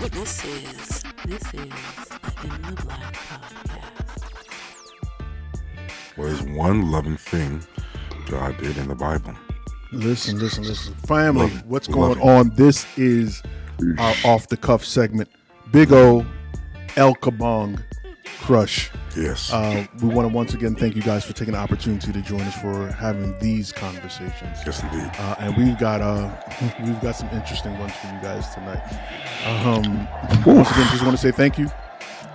This is this is in the Black podcast. What is one loving thing God did in the Bible? Listen, listen, listen. Family, Love what's Love going on? This is our off the cuff segment. Big O El Kabong Crush. Yes. Uh, we want to once again thank you guys for taking the opportunity to join us for having these conversations. yes, indeed. Uh, and we've got uh, we've got some interesting ones for you guys tonight. Um, once again, just want to say thank you.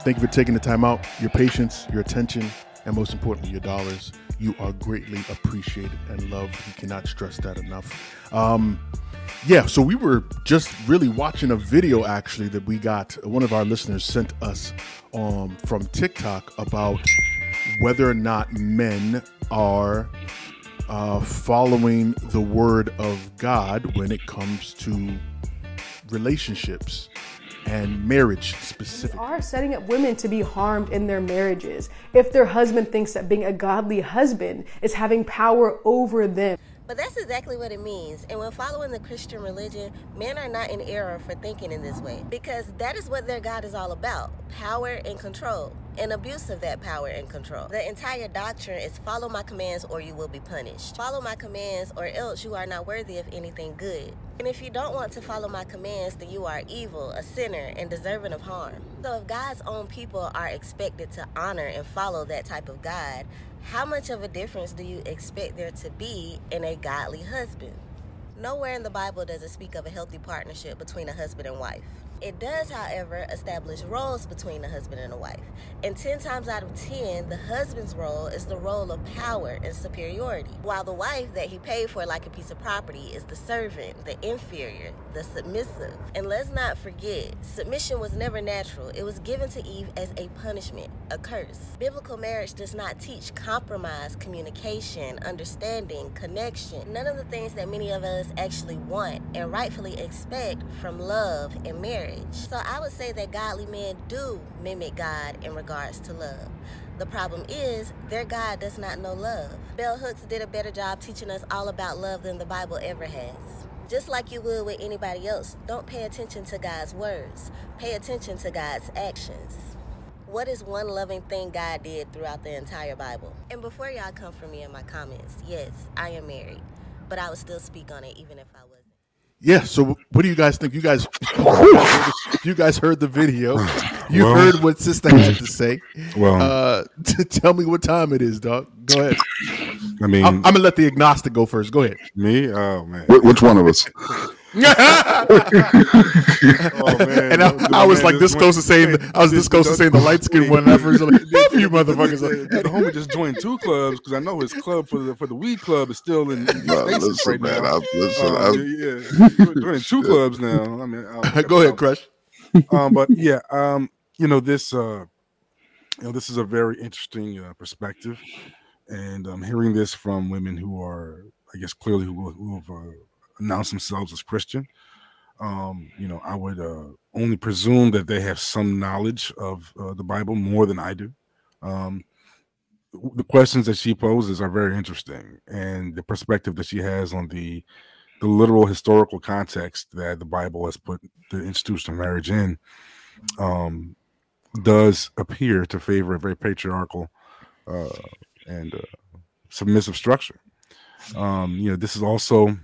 Thank you for taking the time out, your patience, your attention, and most importantly, your dollars. You are greatly appreciated and loved. We cannot stress that enough. Um, yeah, so we were just really watching a video actually that we got. One of our listeners sent us um, from TikTok about whether or not men are uh, following the word of God when it comes to relationships and marriage specifically. are setting up women to be harmed in their marriages if their husband thinks that being a godly husband is having power over them. But that's exactly what it means. And when following the Christian religion, men are not in error for thinking in this way because that is what their God is all about power and control, and abuse of that power and control. The entire doctrine is follow my commands or you will be punished. Follow my commands or else you are not worthy of anything good. And if you don't want to follow my commands, then you are evil, a sinner, and deserving of harm. So if God's own people are expected to honor and follow that type of God, how much of a difference do you expect there to be in a godly husband? Nowhere in the Bible does it speak of a healthy partnership between a husband and wife. It does, however, establish roles between a husband and a wife. And 10 times out of 10, the husband's role is the role of power and superiority, while the wife that he paid for like a piece of property is the servant, the inferior, the submissive. And let's not forget, submission was never natural. It was given to Eve as a punishment, a curse. Biblical marriage does not teach compromise, communication, understanding, connection, none of the things that many of us actually want and rightfully expect from love and marriage. So I would say that godly men do mimic God in regards to love. The problem is, their God does not know love. Bell Hooks did a better job teaching us all about love than the Bible ever has. Just like you would with anybody else, don't pay attention to God's words. Pay attention to God's actions. What is one loving thing God did throughout the entire Bible? And before y'all come for me in my comments, yes, I am married, but I would still speak on it even if I. Yeah. So, what do you guys think? You guys, you guys heard the video. You Well- heard what sister had to say. Well- uh, tell me what time it is, dog. Go ahead. I mean, I'm, I'm gonna let the agnostic go first. Go ahead. me? Oh, man. Which one of us? Oh, man. and I, Dude, I was man, like this close to saying I was this close to saying the light skinned one. And I first was like, both of you motherfuckers. Dude, the homie just joined two clubs because I know his club for the for the weed club is still in, in No, listen, right man. now. I, listen, Uh, I, yeah, yeah. joining two clubs now. I mean, uh, Go ahead, Crush. um, but yeah, um, you know this, uh, you know, this is a very interesting uh, perspective, and I'm um, hearing this from women who are, I guess, clearly who, who have uh, announced themselves as Christian. Um, you know, I would uh, only presume that they have some knowledge of uh, the Bible more than I do. Um, the questions that she poses are very interesting, and the perspective that she has on the the literal historical context that the Bible has put the institution of marriage in um, does appear to favor a very patriarchal uh, and uh, submissive structure. Um, you know, this is also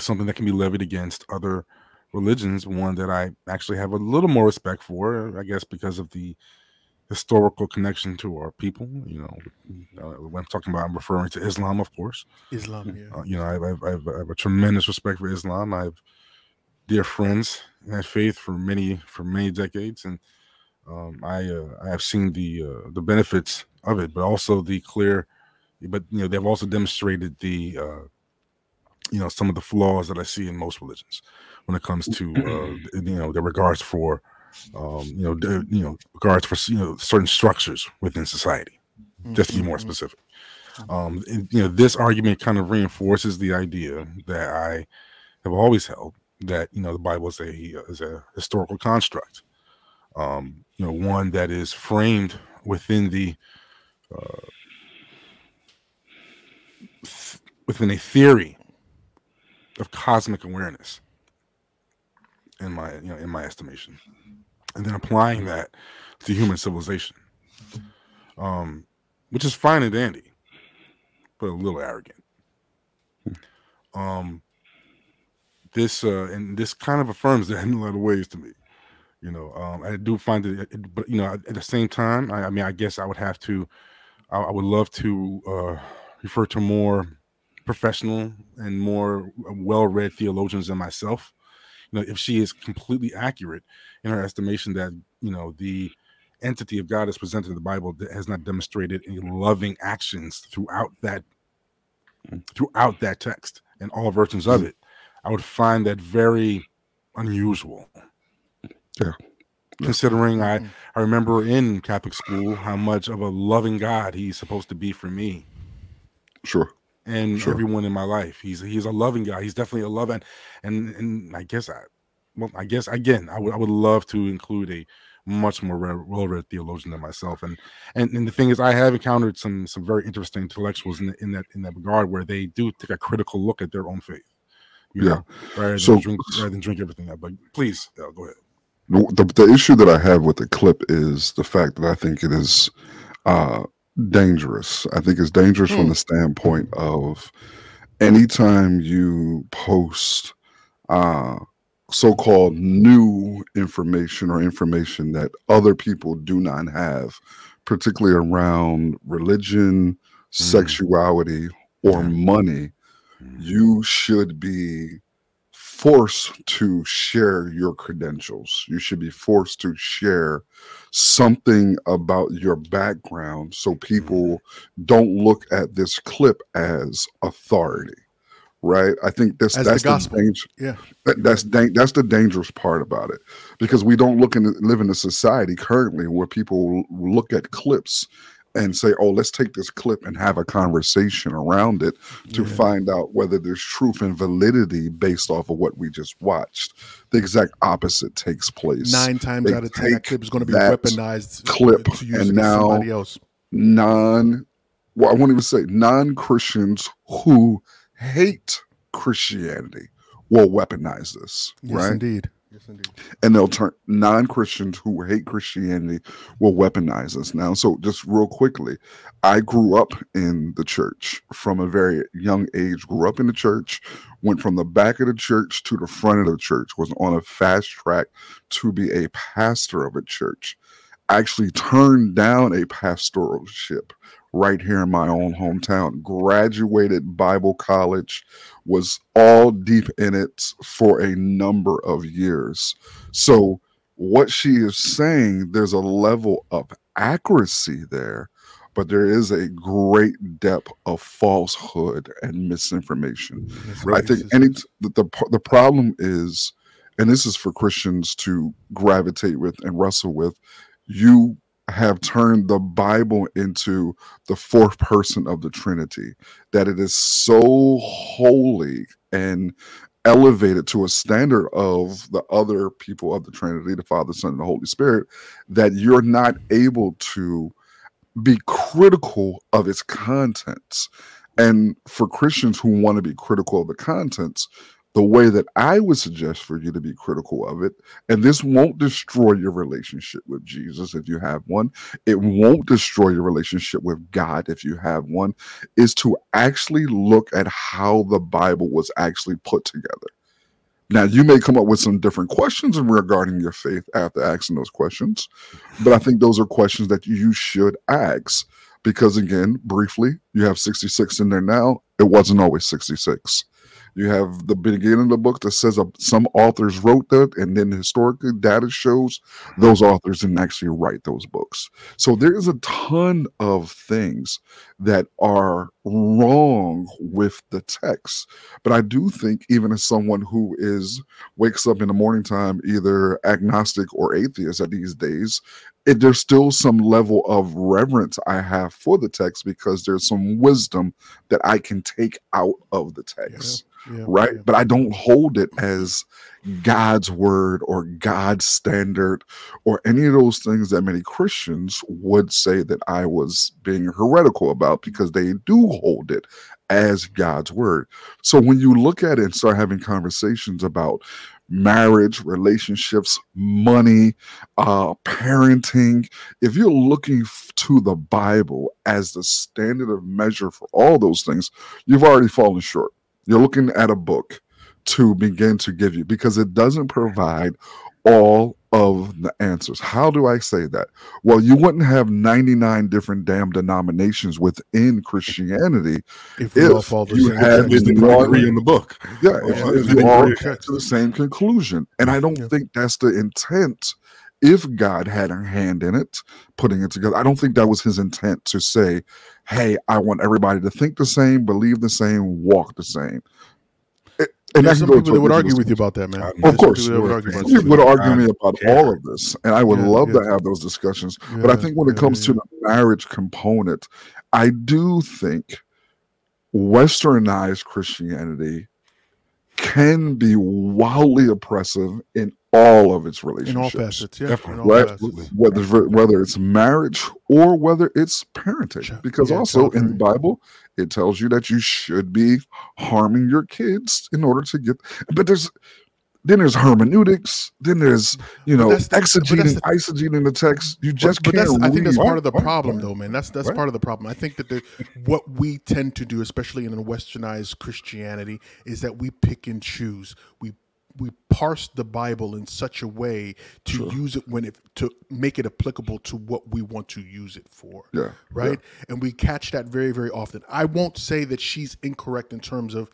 something that can be levied against other religions. One that I actually have a little more respect for, I guess, because of the historical connection to our people. You know, uh, when I'm talking about, I'm referring to Islam, of course. Islam. Yeah. Uh, you know, I, I, I, have, I have a tremendous respect for Islam. I have dear friends in that faith for many for many decades, and um, I uh, I have seen the uh, the benefits of it, but also the clear. But you know, they've also demonstrated the uh, you know some of the flaws that I see in most religions when it comes to uh, you know the regards for um, you know the, you know regards for you know certain structures within society. Just to be more specific um and, you know this argument kind of reinforces the idea that i have always held that you know the bible is a is a historical construct um you know one that is framed within the uh, th- within a theory of cosmic awareness in my you know in my estimation, and then applying that to human civilization, um, which is fine and dandy, but a little arrogant. Um, this uh, and this kind of affirms that in a lot of ways to me. You know, um, I do find it, it- but you know, at the same time, I, I mean, I guess I would have to, I, I would love to uh, refer to more professional and more uh, well-read theologians than myself. You know, if she is completely accurate in her estimation that you know the entity of God is presented in the Bible that has not demonstrated any loving actions throughout that throughout that text and all versions of it, I would find that very unusual. Yeah. Considering I, mm. I remember in Catholic school how much of a loving God he's supposed to be for me Sure. And Sure. everyone in my life. He's he's a loving guy. He's definitely a loving and and I guess I well I guess again I would I would love to include a much more well-read theologian than myself and, and and the thing is I have encountered some some very interesting intellectuals in, in that in that regard where they do take a critical look at their own faith. You Yeah. know, rather than So- drink rather than drink everything up. But please, go ahead. The, the, the issue that I have with the clip is the fact that I think it is uh, dangerous. I think it's dangerous from hmm. the standpoint of anytime you post uh, so called new information or information that other people do not have, particularly around religion, hmm. sexuality, or Yeah. money, hmm. you should be forced to share your credentials. You should be forced to share something about your background so mm-hmm. people don't look at this clip as authority. Right? I think As the that's the, gospel. danger. Yeah. That, that's dang, that's the dangerous part about it because we don't look in live in a society currently where people look at clips and say, "Oh, let's take this clip and have a conversation around it to Yeah. find out whether there's truth and validity based off of what we just watched." The exact opposite takes place. Nine times They out of ten, that clip is going to be weaponized clip to use and now- somebody else. non well i won't even say non-christians who hate christianity will weaponize this Yes, right indeed. Indeed. and they'll turn non-christians who hate christianity will weaponize us now so just real quickly i grew up in the church from a very young age grew up in the church went from the back of the church to the front of the church was on a fast track to be a pastor of a church actually turned down a pastoralship right here in my own hometown. Graduated bible college was all deep in it for a number of years. So what she is saying there's a level of accuracy there but there is a great depth of falsehood and misinformation. I think any the the problem is, and this is for Christians to gravitate with and wrestle with. You have turned the Bible into the fourth person of the Trinity. That it is so holy and elevated to a standard of the other people of the Trinity, the Father, Son, and the Holy Spirit, that you're not able to be critical of its contents. And for Christians who want to be critical of the contents, the way that I would suggest for you to be critical of it, and this won't destroy your relationship with Jesus if you have one, it won't destroy your relationship with God if you have one, is to actually look at how the Bible was actually put together. Now, you may come up with some different questions regarding your faith after asking those questions, but I think those are questions that you should ask because, again, briefly, you have 66 in there now. It wasn't always 66. You have the beginning of the book that says uh, some authors wrote that, and then historically data shows those authors didn't actually write those books. So there is a ton of things that are wrong with the text. But I do think, even as someone who is wakes up in the morning time, either agnostic or atheist at these days, it, there's still some level of reverence I have for the text because there's some wisdom that I can take out of the text Yeah, right? yeah. But I don't hold it as God's word or God's standard or any of those things that many Christians would say that I was being heretical about because they do hold it as God's word. So when you look at it and start having conversations about marriage, relationships, money, uh, parenting, if you're looking f- to the Bible as the standard of measure for all those things, you've already fallen short. You're looking at a book to begin to give you because it doesn't provide all of the answers. How do I say that? Well, you wouldn't have 99 different damn denominations within Christianity If all if follow the you had. One- agree in the book. yeah, if, Well, if you all we're- to the same conclusion. And I don't Yeah. think that's the intent. If God had a hand in it, putting it together, I don't think that was his intent to say, hey, I want everybody to think the same, believe the same, walk the same. It- and There's that some people that would argue with you about that, man. Of There's some course. people that would argue about People would argue me about care. all of this, and I would Yeah, love yeah. to have those discussions. but I think when it yeah, comes yeah. to the marriage component, I do think westernized Christianity can be wildly oppressive in all of its relationships. in all relationships. facets, yeah, Definitely. in all Right, facets. whether whether it's marriage or whether it's parenting, because yeah, also child in the. Bible it tells you that you should be harming your kids in order to get. But there's then there's hermeneutics, then there's you know that's the- but that's exegeting, the- eisegeting the text. You just but, but can't. that's, I think that's part of the problem, though, man. That's that's Right. part of the problem. I think that the, what we tend to do, especially in a westernized Christianity, is that we pick and choose. We we parse the Bible in such a way to use it when it to make it applicable to what we want to use it for. Yeah, Right. And we catch that very, very often. I won't say that she's incorrect in terms of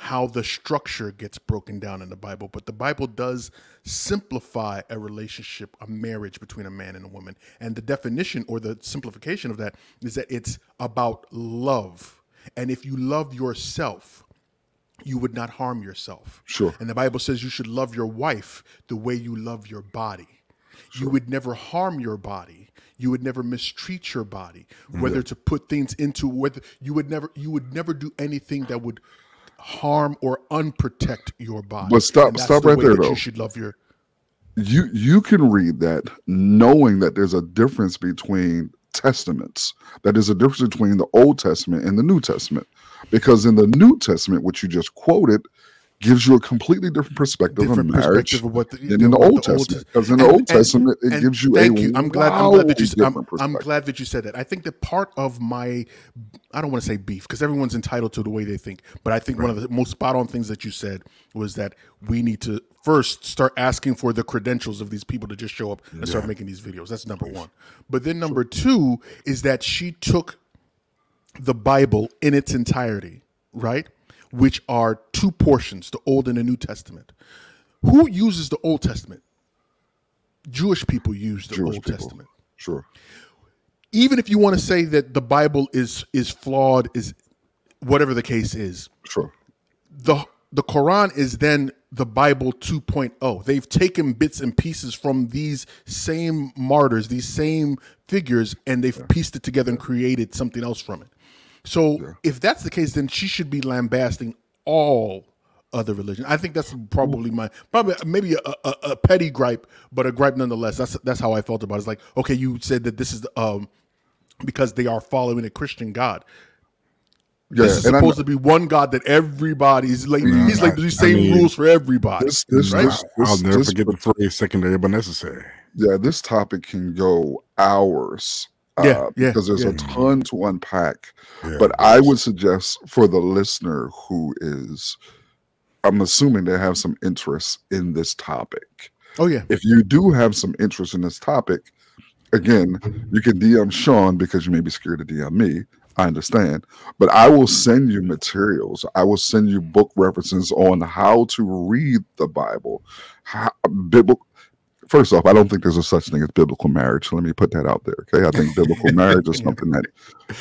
how the structure gets broken down in the Bible, but the Bible does simplify a relationship, a marriage between a man and a woman. And the definition or the simplification of that is that it's about love. And if you love yourself, you would not harm yourself. Sure. And the Bible says you should love your wife the way you love your body. You would never harm your body. You would never mistreat your body. Whether to put things into whether you would never you would never do anything that would harm or unprotect your body. But stop- stop the right there, though. You should love your you you can read that knowing that there's a difference between testaments. That is a difference between the old testament and the new testament. Because in the new testament which you just quoted gives you a completely different perspective different of marriage perspective of what the, than in the old testament because in the and- old and- testament it and gives you thank a you. I'm glad. I'm glad that you. I'm, I'm glad that you said that. I think that part of my, I don't want to say beef because everyone's entitled to the way they think, but I think one of the most spot on things that you said was that we need to first start asking for the credentials of these people to just show up and start making these videos. That's number one. But then number two is that she took the Bible in its entirety, right? Which are two portions, the Old and the New Testament. Who uses the Old Testament? Jewish people use the Jewish Old people. Testament. sure Even if you want to say that the Bible is is flawed, is whatever the case is, sure the the Quran is then the Bible 2.0. They've taken bits and pieces from these same martyrs, these same figures, and they've pieced it together and created something else from it. So if that's the case, then she should be lambasting all other religion. I think that's probably my probably maybe a, a, a petty gripe, but a gripe nonetheless. That's that's how I felt about it. It's like, okay, you said that this is um because they are following a Christian God. yeah This is and I supposed to be one God that everybody's like. he's like I- these I same mean, rules for everybody. this this, right? this, I'll never this forget the phrase secondary but necessary. yeah, this topic can go hours. Uh, Yeah, yeah, because there's yeah. a ton to unpack. Yeah, but I would suggest for the listener who is, I'm assuming they have some interest in this topic. oh yeah, If you do have some interest in this topic, again, you can DM Sean because you may be scared to DM me. I understand, but I will send you materials. I will send you book references on how to read the Bible. How, biblical. First off, I don't think there's a such thing as biblical marriage. Let me put that out there. Okay, I think biblical marriage is something that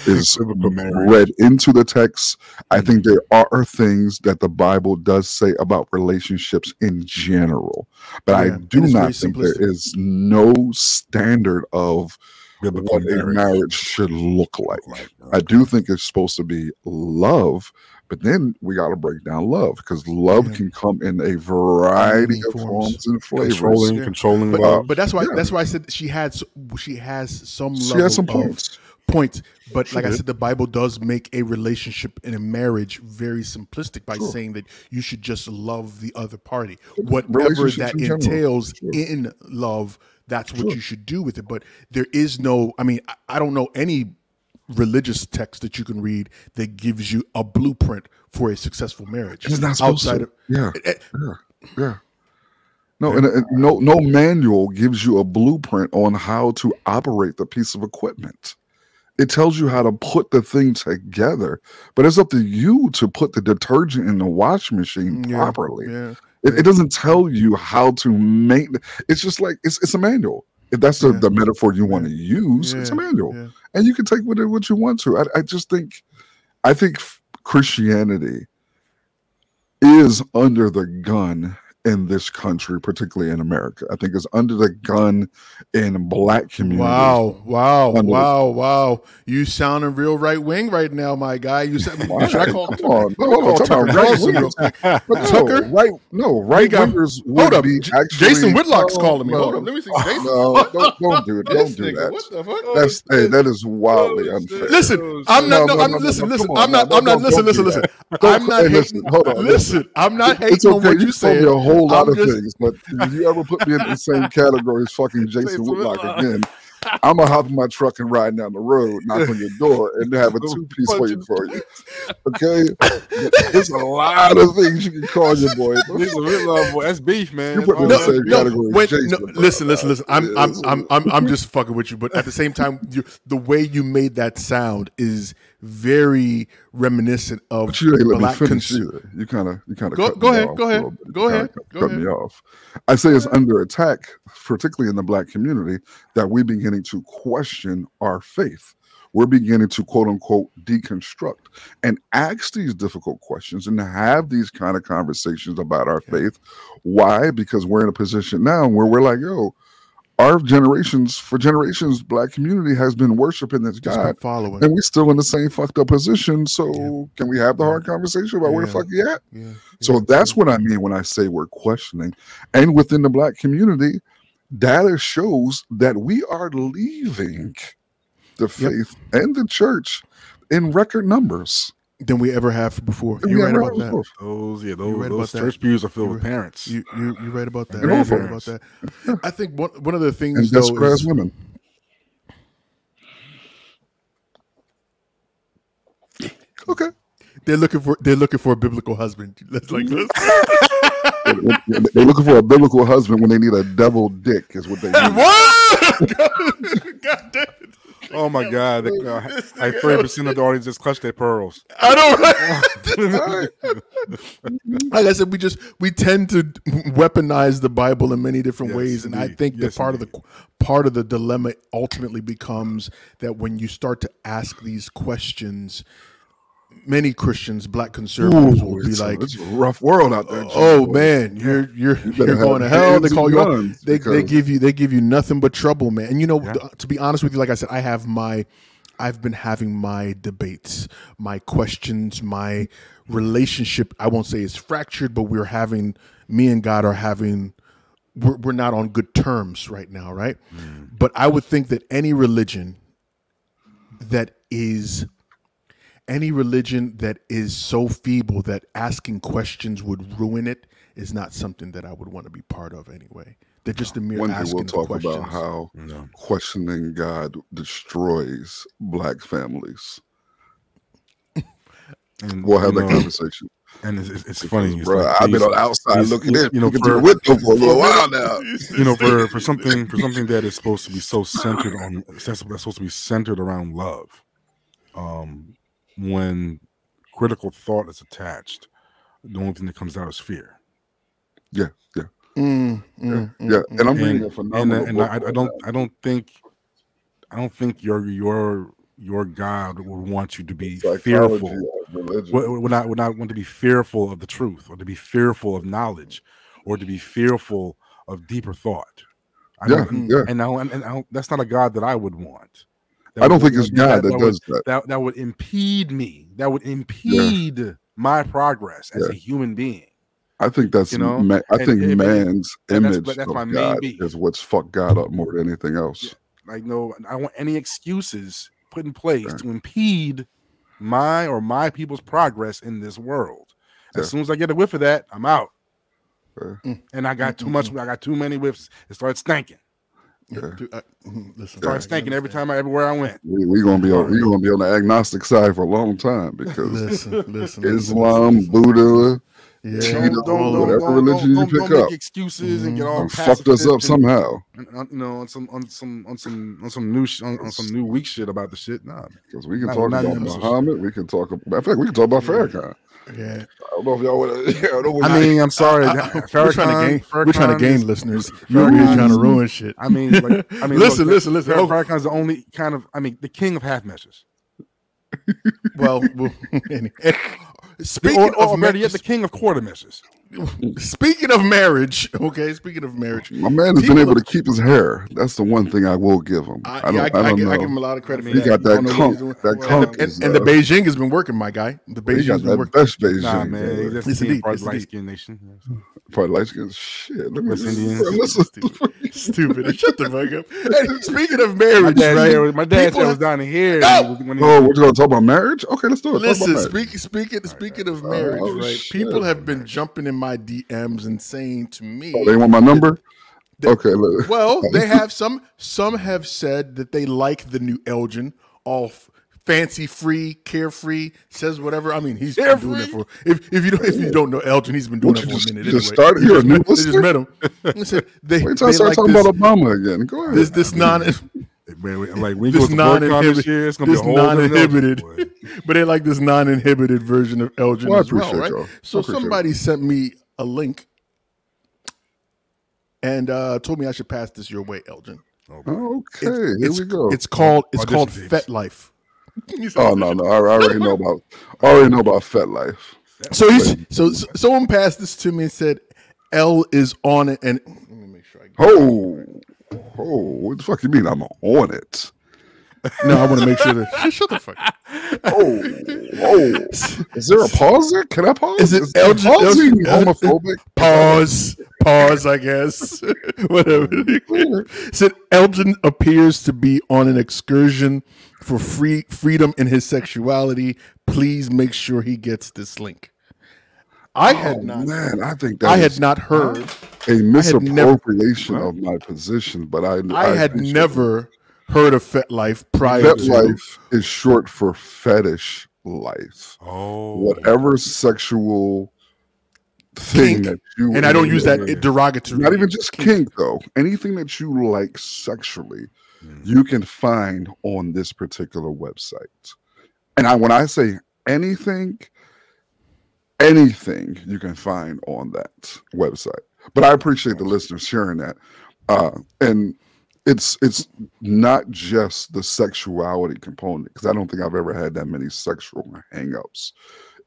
is marriage. read into the text. I mm-hmm. think there are things that the Bible does say about relationships in general, but Yeah, I do not think there is no standard of biblical what a marriage. marriage should look like. Like, I do think it's supposed to be love, but then we got to break down love because love Yeah. can come in a variety Many of forms. forms and flavors. controlling, Yeah. controlling but, love. but that's why yeah. that's why I said she had she has some She level has some points. points. But like I said, the Bible does make a relationship in a marriage very simplistic by Sure. saying that you should just love the other party. Whatever that in entails Sure. in love, that's what you should do with it. But there is no, I mean, I, I don't know any religious text that you can read that gives you a blueprint for a successful marriage. It's not outside to. of yeah, Eh, yeah, yeah. No, and, and no, no manual gives you a blueprint on how to operate the piece of equipment. It tells you how to put the thing together, but it's up to you to put the detergent in the washing machine yeah, properly. Yeah. It, it doesn't tell you how to make. It's just like it's it's a manual. If that's the, Yeah. the metaphor you want to use, it's a manual, yeah. and you can take with it what you want to. I, I just think, I think Christianity is under the gun in this country, particularly in America. I think it's under the gun in black communities. Wow, wow, Under- wow, wow. You sound a real right wing right now, my guy. You said Why? should I call Come Tucker? on, no, Let on, Tucker right Carlson real wingers. quick. But no, right? No, right got- wingers Hold up, actually. Jason Whitlock's calling me. no. Hold up, let me see. Jason. No, don't, don't do it. Don't do that. What the fuck? That's oh, hey, that is wildly oh, unfair. Listen, oh, I'm not. No, No, no, I'm no, no, listen. listen. I'm not. I'm not. Listen. Listen. Listen. I'm not hating. listen, hold on, Listen. I'm not hating on what you said. A whole lot I'm of just- things, but if you ever put me in the same category as fucking Jason Jason Whitlock Whitlock. again, I'm gonna hop in my truck and ride down the road, knock on your door, and have a two piece waiting for you. Okay, there's a lot of things you can call your boy. Jason boy, that's beef, man. You put me in Oh, the same no, category as Jason, no, listen, listen, listen. I'm, I'm, I'm, I'm, I'm just fucking with you. But at the same time, you, the way you made that sound is very reminiscent of But you black finish. You kind of, you kind of Go- go ahead, go ahead, go ahead, go cut ahead. me off. I say it's under attack, particularly in the black community, that we're beginning to question our faith. We're beginning to quote unquote deconstruct and ask these difficult questions and have these kind of conversations about our faith. Why? Because we're in a position now where we're like, yo, our generations, for generations, black community has been worshiping this God following. and we're still in the same fucked up position. So Yeah. can we have the hard conversation about where the Yeah. fuck you at? Yeah, So yeah, that's yeah. what I mean when I say we're questioning. And within the black community, data shows that we are leaving the faith and the church in record numbers. Than we ever have before. You're right about that. Those, yeah, You're those, right those church that. pews are filled You're with parents. You you you right about that? You're right about that. I think one one of the things And though is, women. Okay. they're looking for they're looking for a biblical husband. Let's like let's- They're looking for a biblical husband when they need a devil dick, is what they need. what? God damn it. Oh my God! The, uh, like thirty percent of the audience just clutched their pearls. I don't. like I said, we just we tend to weaponize the Bible in many different Yes, ways, and I indeed. think that Yes, part of the part of the dilemma ultimately becomes that when you start to ask these questions, many Christians, Black conservatives, will be like, a, it's a rough world out there. "Oh man, you're you're better you're going to hell." They call you. They they give you they give you nothing but trouble, man. And you know, Yeah. th- to be honest with you, like I said, I have my. I've been having my debates, my questions, my relationship. I won't say it's fractured, but we're having, me and God are having, we're, we're not on good terms right now, right? Hmm. But I would think that any religion that is, any religion that is so feeble that asking questions would ruin it is not something that I would want to be part of anyway. That just the mere One day we'll talk questions. about how No. questioning God destroys black families. And, We'll have that know, conversation. And it's, it's, it's Because, funny, it's bro. like I've been on the outside looking in, you know, looking through the for- window for a little while now. you know, for for something for something that is supposed to be so centered on that's that's supposed to be centered around love. Um, when critical thought is attached, the only thing that comes out is fear. Yeah, yeah, Mm, mm, mm, yeah. And I'm reading And a phenomenal and book I, I don't now. I don't think I don't think your your your God would want you to be fearful of religion. would, would not would not want to be fearful of the truth or to be fearful of knowledge or to be fearful of deeper thought. I Yeah, don't, and, yeah. and, I, and I don't- that's not a God that I would want. That I don't would- think it's God that would- does that. that that would impede me. That would impede my progress as Yeah. a human being. I think that's You know, ma- I and- think and- man's and image but that's of my God beef. is what's fucked God up more than anything else. Like no, I don't want any excuses. put in place Right. to impede my or my people's progress in this world. As Yeah. soon as I get a whiff of that, I'm out. Yeah. Mm. And I got mm, too mm, much. I got too many whiffs. It starts stinking. Yeah. Dude, I- mhm, listen, Starts I stinking every time I everywhere I went. We, we gonna be on we gonna be on the agnostic side for a long time because Listen, listen, listen, Islam, listen. Buddha, Yeah, Don't- Don't, don't- don't, whatever don't, religion you don't, pick don't make up. excuses and get all done fucked us up and- somehow. and, uh, you know, on some on some on some on some new sh- on, on some new weak shit about the shit. Nah, Because we can Not- talk not about nemesis. Muhammad, we can talk about. In fact, we can talk about Farrakhan. Yeah. I don't know if y'all want to. I, I mean, I'm sorry. I- I- we're trying to gain. We're trying to gain listeners. You're here trying to ruin shit. I mean, like, I mean, Listen, look, listen, listen. Farrakhan's the only kind of, I mean, the king of half measures. well, well any- speaking Or, of marriage, yet, the king of quarter measures. Speaking of marriage, okay. Speaking of marriage, My man has been able to keep his hair. That's the one thing I will give him. I, I, don't. yeah, I, I, I, don't give, know. I give him a lot of credit. I mean, he got that don't know what conk. he's doing. That Well, conk. And, is, and the uh, Beijing has been working, my guy. The he got Beijing's been that working. best Beijing. Nah, man, brother. he's just Yes, being indeed, part yes, of the light indeed. skinned nation. Probably like skin. Shit. Let me West Indians. listen. Stupid. Stupid. Shut the fuck up. Hey, speaking of My marriage, dad, right? hair my dad's hair was down here. No! when he- Oh, we're going to talk about marriage? Okay, let's do it. Listen, speaking speaking speaking of Oh, marriage, right? People have been jumping in my DMs and saying to me, Oh, they want my number? Okay. Look. well, they have some some have said that they like the new Elgin, all f- fancy free, carefree, says whatever. I mean, he's been doing it for if, if you don't if you don't know Elgin, he's been doing What, it for just- a minute you anyway. just started? You're a just new met- they just met him. Listen, they, Wait till I they start like talking this, about Obama again. Go ahead. this this non Man, like we this go to BoyCon this year, non-inhibited it's gonna be this a whole non-inhibited but they like this non-inhibited version of Elgin Well, I as well, appreciate right? y'all. I So appreciate somebody sent me a link and uh, told me I should pass this your way, Elgin. Okay, It's, here it's, we go. It's called it's Audition called tapes. FetLife. oh no, no, I already know about. I already know about FetLife. So he's so, so someone passed this to me and said L is on it and let me make sure I get Oh, oh, what the fuck you mean? I'm on it. No, I want to make sure that shut, the fuck up. Oh, oh, is there a pause there? Can I pause? Is it Is Elgin- homophobic? Pause. Pause, I guess. Whatever. Said Elgin appears to be on an excursion for free freedom in his sexuality. Please make sure he gets this link. I had Oh, not man, I think that I had not heard a never- misappropriation of my position, but I I had appreciate never heard of FetLife prior Vet to life is short for fetish life. Oh, Whatever sexual thing Kink. that you and I don't use that derogatory. not even just kink though. Anything that you like sexually, Mm. you can find on this particular website. And I when I say anything, anything you can find on that website. But I appreciate the listeners sharing that. Uh, and it's it's not just the sexuality component because I don't think I've ever had that many sexual hangups.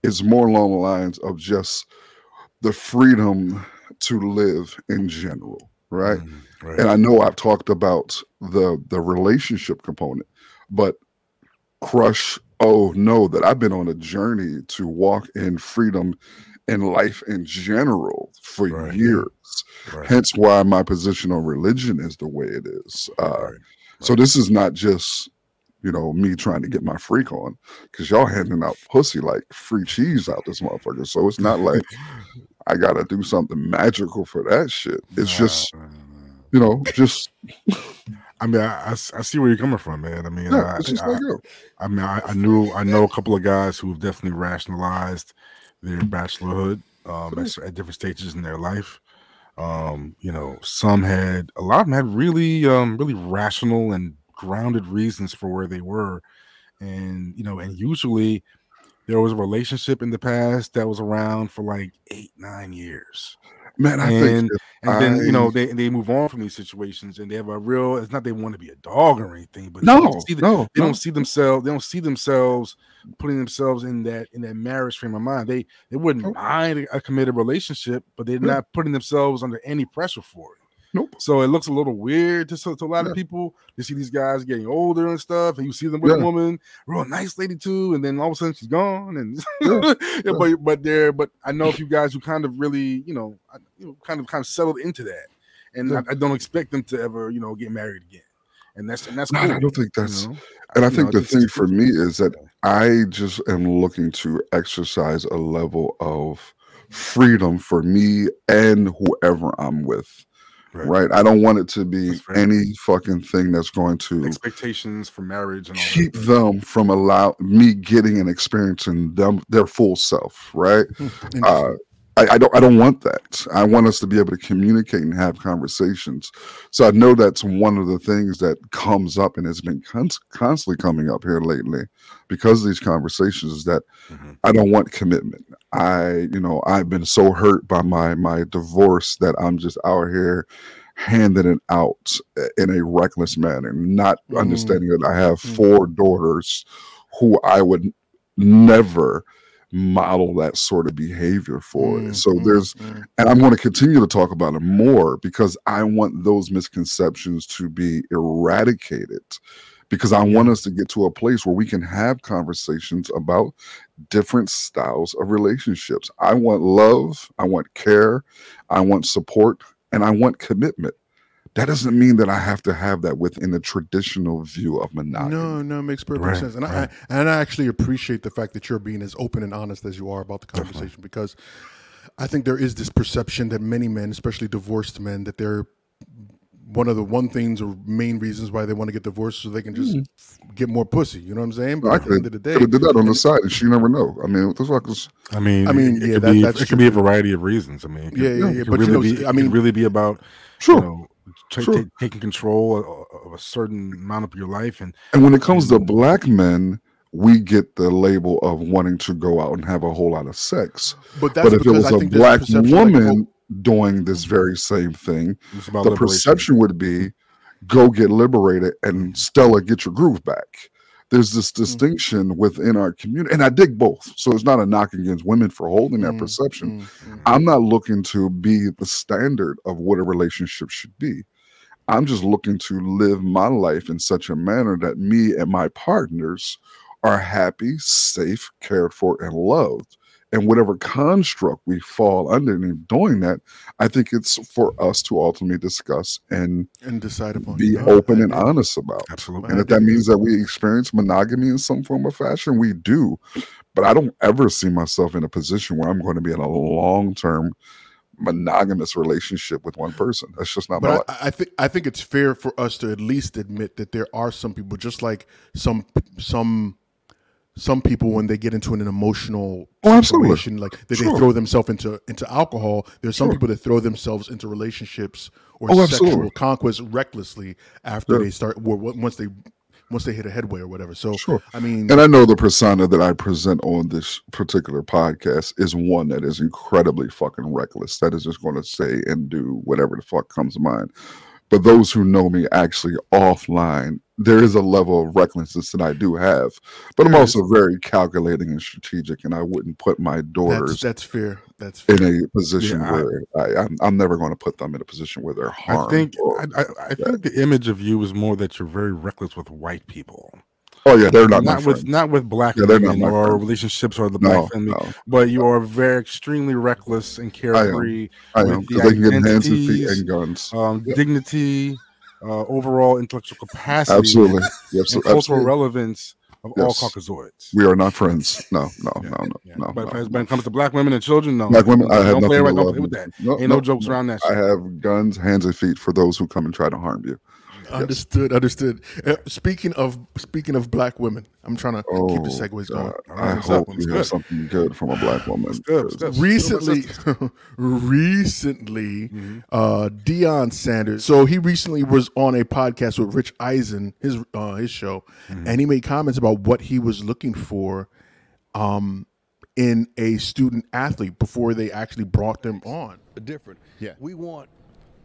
It's more along the lines of just the freedom to live in general, right? Mm, right. And I know I've talked about the the relationship component, but crush, oh no, that I've been on a journey to walk in freedom in life in general for Right. years. Right. Hence why my position on religion is the way it is. Uh, Right. so this is not just you know me trying to get my freak on because y'all handing out pussy like free cheese out this motherfucker. So it's not like I gotta do something magical for that shit. It's just Nah, nah, nah. you know just I mean, I I see where you're coming from, man. I mean, yeah, I, I. I mean, I, I knew I know a couple of guys who have definitely rationalized their bachelorhood um, at, at different stages in their life. Um, you know, some had a lot of them had really, um, really rational and grounded reasons for where they were, and you know, and usually there was a relationship in the past that was around for like eight, nine years Man, I and think and then you know they they move on from these situations and they have a real. It's not they want to be a dog or anything, but they no, don't see the- no, they no. don't see themselves. They don't see themselves putting themselves in that in that marriage frame of mind. They they wouldn't mind a committed relationship, but they're not putting themselves under any pressure for it. Nope. So it looks a little weird to, to a lot Yeah. of people. You see these guys getting older and stuff, and you see them with Yeah. a woman, real nice lady too, and then all of a sudden she's gone. And Yeah. but but there, but I know a few guys who kind of really, you know, you know, kind of kind of settled into that, and. I, I don't expect them to ever, you know, get married again. and that's and that's No, cool. I don't think you that's. know? And I You think know, the thing for me is that I just am looking to exercise a level of freedom for me and whoever I'm with. Right. Right. I don't want it to be any fucking thing that's going to expectations for marriage and all keep that. them from allow me getting and experiencing them their full self. Right. Interesting. uh, I, I don't I don't want that. I want us to be able to communicate and have conversations. So I know that's one of the things that comes up and has been con- constantly coming up here lately because of these conversations is that Mhm. I don't want commitment. I you know I've been so hurt by my my divorce that I'm just out here handing it out in a reckless manner, not Mm. understanding that I have Mm. four daughters who I would never model that sort of behavior for. Mm, so mm, there's mm. and I'm going to continue to talk about it more because I want those misconceptions to be eradicated. Because I want us to get to a place where we can have conversations about different styles of relationships. I want love, I want care, I want support, and I want commitment. That doesn't mean that I have to have that within the traditional view of monogamy. No, no, it makes perfect Right, sense, and right. I and I actually appreciate the fact that you're being as open and honest as you are about the Definitely. conversation because I think there is this perception that many men, especially divorced men, that they're one of the one things or main reasons why they want to get divorced so they can just f- get more pussy. You know what I'm saying? But I at the end of the day, could have did that on the side, and she never know. I mean, what the fuck is? I mean, I mean, it, it yeah, could that- be that's it could be a variety of reasons. I mean, it could, Yeah, yeah, it yeah, could but you really know, be, I it mean- could really be about Sure. you know, ta- Sure. ta- taking control of, of a certain amount of your life, and And when it comes to black men, we get the label of wanting to go out and have a whole lot of sex. but that's but if it was I a think there's black perception, like, woman doing this very same thing, the liberation. perception would be go get liberated and Stella get your groove back. There's this Mm-hmm. distinction within our community, and I dig both. So it's not a knock against women for holding that Mm, perception. mm, mm. I'm not looking to be the standard of what a relationship should be. I'm just looking to live my life in such a manner that me and my partners are happy, safe, cared for, and loved. And whatever construct we fall underneath doing that, I think it's for us to ultimately discuss and and decide upon be No, open I and honest about. Absolutely. And if that means that we experience monogamy in some form or fashion, we do. But I don't ever see myself in a position where I'm going to be in a long term monogamous relationship with one person. That's just not. But I, I think I think it's fair for us to at least admit that there are some people, just like some some some people when they get into an emotional Oh, absolutely. situation, like they Sure. throw themselves into into alcohol. There's some Sure. people that throw themselves into relationships or Oh, sexual absolutely. conquest recklessly after Yeah. they start or once they once they hit a headway or whatever. So Sure. I mean, And I know the persona that I present on this particular podcast is one that is incredibly fucking reckless. That is just going to say and do whatever the fuck comes to mind. But those who know me actually offline, there is a level of recklessness that I do have. But I'm also very calculating and strategic, and I wouldn't put my that's daughters that's fair. That's fair. in a position Yeah, where I, I'm, I'm never going to put them in a position where they're harmed. I think or- I, I, I think the image of you is more that you're very reckless with white people, oh yeah, they're not, not with friends. not with black Yeah, they're not women or friends. relationships or the No, black family, no, but you are very extremely reckless and carefree. I with am the they can get hands and feet and guns. um, dignity, uh, overall intellectual capacity, Absolutely, Yep, so and cultural absolutely. relevance of all Caucasoids. We are not friends. No, no, Yeah, no, no, Yeah. no. but no, when it comes to black women and children, no. Black women, I have don't play nothing around, don't play with that. No, Ain't no no, jokes around that. I have guns, hands, and feet for those who come and try to harm you. Understood. Understood. Uh, speaking of speaking of black women, I'm trying to keep the Oh, segues going. God. All right, I up? hope you have good? something good from a black woman. Good? Good? recently recently uh Deion Sanders so he recently was on a podcast with Rich Eisen his uh his show and he made comments about what he was looking for um in a student athlete before they actually brought them on different. Yeah. We want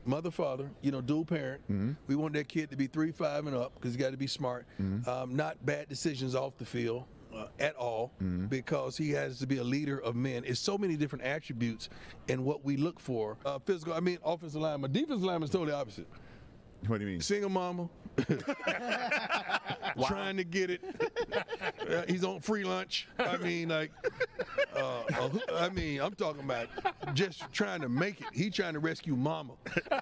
mother, father, you know, dual parent. We want that kid to be three, five, and up because he got to be smart. Um, not bad decisions off the field uh, at all because he has to be a leader of men. It's so many different attributes and what we look for. Uh, physical, I mean, offensive lineman, defensive lineman is totally opposite. What do you mean? Single mama. Trying to get it. Uh, he's on free lunch. I mean, like, uh, uh, I mean, I'm talking about just trying to make it. He trying to rescue mama.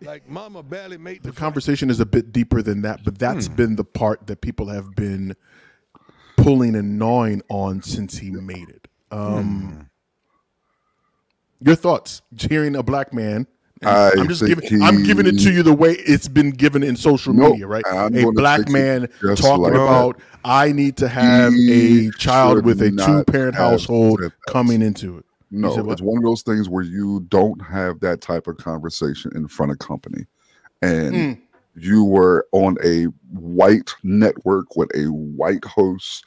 Like, mama barely made the, The conversation is a bit deeper than that, but that's Hmm. been the part that people have been pulling and gnawing on since he made it. Um, Your thoughts? Hearing a black man. I I'm just giving. I'm giving it to you the way it's been given in social Nope, media, right? I'm a black man talking like that. about I need to have He a child with a two-parent household coming into it. No, it's one of those things where you don't have that type of conversation in front of company. And Mm. you were on a white network with a white host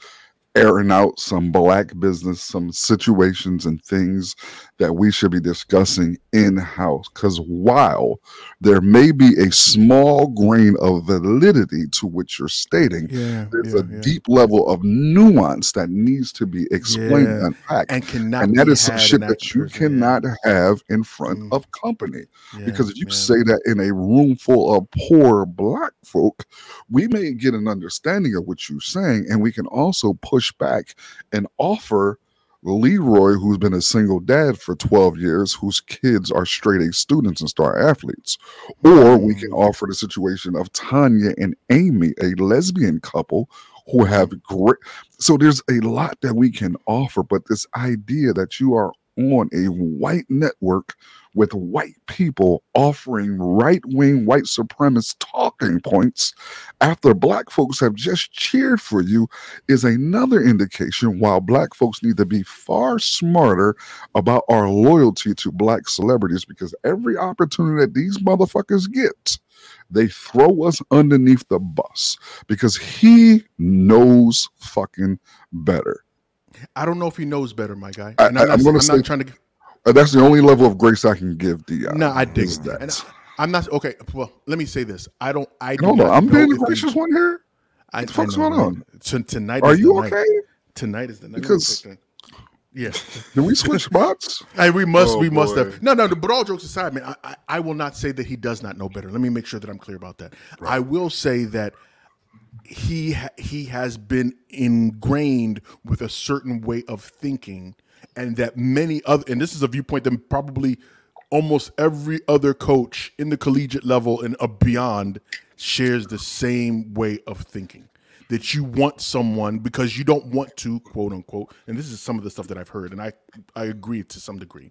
airing out some black business, some situations and things that we should be discussing in house. Because while there may be a small grain of validity to what you're stating, Yeah, there's yeah, a yeah. deep level of nuance that needs to be explained and unpacked and cannot. and that is some shit that you cannot have in front Mm. of company. Because if you say that in a room full of poor black folk, we may get an understanding of what you're saying, and we can also push back and offer Leroy, who's been a single dad for 12 years, whose kids are straight A students and star athletes. Or we can Mm. offer the situation of Tanya and Amy, a lesbian couple who have great. So there's a lot that we can offer, but this idea that you are on a white network with white people offering right wing white supremacist talking points after black folks have just cheered for you is another indication while black folks need to be far smarter about our loyalty to black celebrities because every opportunity that these motherfuckers get they throw us underneath the bus because he knows fucking better. I don't know if he knows better, my guy. I- And I- I'm, I'm not, gonna I'm say- not trying to. Uh, That's the only level of grace I can give Deion. No, I dig that. And I, am not okay. Well, let me say this. I don't. I do hold on. I'm being the if he- gracious one here. I, What the fuck's I know, going on? right? So tonight. Are is you the night. okay? Tonight is the night. Because- yeah. Can we switch spots? Hey, we must, Oh, we must have. No, no, but all jokes aside, man, I, I, I will not say that he does not know better. Let me make sure that I'm clear about that. I will say that he he has been ingrained with a certain way of thinking, and that many other, and this is a viewpoint that probably almost every other coach in the collegiate level and beyond shares the same way of thinking. That you want someone because you don't want to quote unquote and this is some of the stuff that i've heard and i i agree to some degree.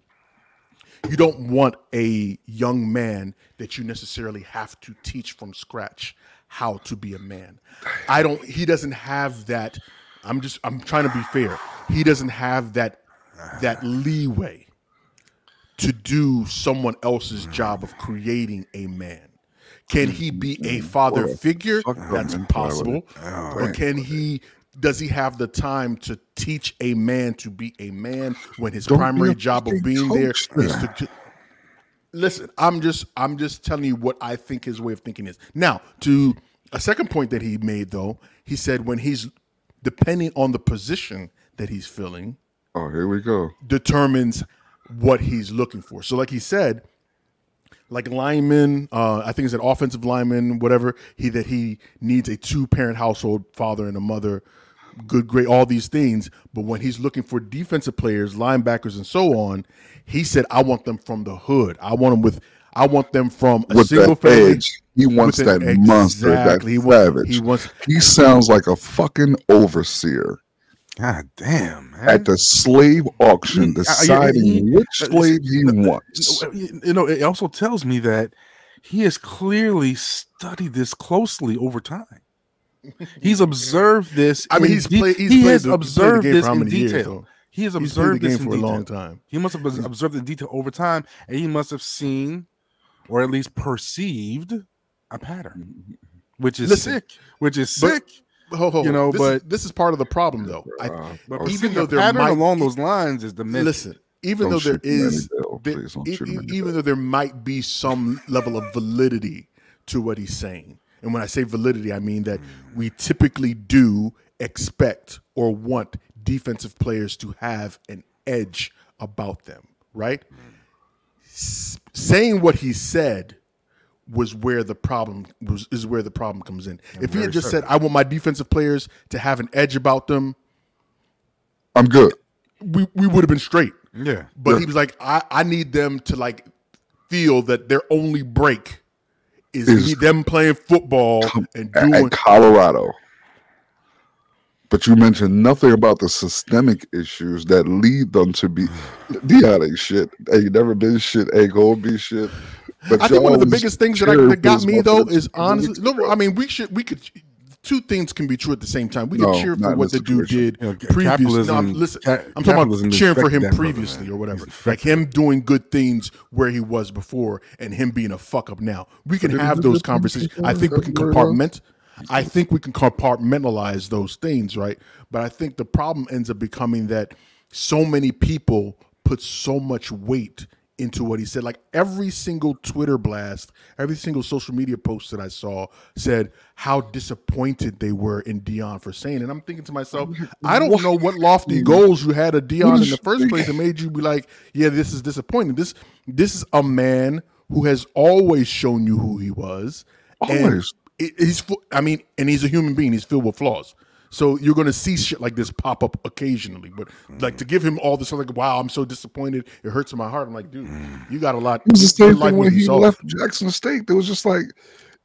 You don't want a young man that you necessarily have to teach from scratch how to be a man. I don't he doesn't have that i'm just i'm trying to be fair. He doesn't have that that leeway to do someone else's job of creating a man. Can he be a father figure? that's possible. Or can he does he have the time to teach a man to be a man when his Don't primary job of being there is to listen i'm just i'm just telling you what i think his way of thinking is now to a second point that he made though he said when he's depending on the position that he's filling Oh, here we go. determines what he's looking for so like he said like lineman uh i think it's an offensive lineman whatever he that he needs a two parent household father and a mother good great all these things but when he's looking for defensive players linebackers and so on he said i want them from the hood i want them with i want them from a With single that family edge, he wants with that an- monster, that exactly. He wants- savage. he wants He sounds like a fucking overseer God damn, man. at the slave auction, He- I- I- deciding which uh, slave he wants. you know, it also tells me that he has clearly studied this closely over time. He's observed this. i mean he's de- played he's he played has the, he's played observed this in many years, detail. he has he's the observed game this in for a detail. long time He must have observed in detail over time, and he must have seen, or at least perceived, a pattern, which is Listen, sick. Which is but- sick. Ho, ho, You know, this is, but- this is part of the problem though I, Uh, But even even though though there might along those lines is demented. listen even Don't though there is, shoot him in is the please e- shoot him in the even though there might be some level of validity to what he's saying and when i say validity i mean that we typically do expect or want defensive players to have an edge about them right S- saying what he said was where the problem was is where the problem comes in. if he had just certain. said, "I want my defensive players to have an edge about them," I'm good. we we would have been straight. Yeah. But he was like, I, I need them to like feel that their only break is, Is- them playing football and doing at Colorado. But you mentioned nothing about the systemic issues that lead them to be Deion ain't shit. Ain't never been shit. Ain't gonna be shit. But I think one of the biggest things that, I, that got me though is honestly no. I mean, we should we could two things can be true at the same time. We No, can cheer for what this the dude situation. did You know, previously. No, I'm- listen, ca- I'm talking about cheering for him that brother, previously or whatever, He's like him doing good things where he was before, and him being a fuck up now. We can have those conversations. I think we can compartment. I think we can compartmentalize those things, right? But I think the problem ends up becoming that so many people put so much weight into what he said. Like every single Twitter blast, every single social media post that I saw said how disappointed they were in Deion for saying. And I'm thinking to myself, I don't know what lofty goals you had of Deion in the first place that made you be like, yeah, this is disappointing. This this is a man who has always shown you who he was. Always. it- he's I mean, and he's a human being. He's filled with flaws. So you're going to see shit like this pop up occasionally, but mm-hmm. like to give him all this like, wow, I'm so disappointed. It hurts my heart. I'm like, dude, mm. you got a lot. It was the same thing when he solved. left Jackson State. It was just like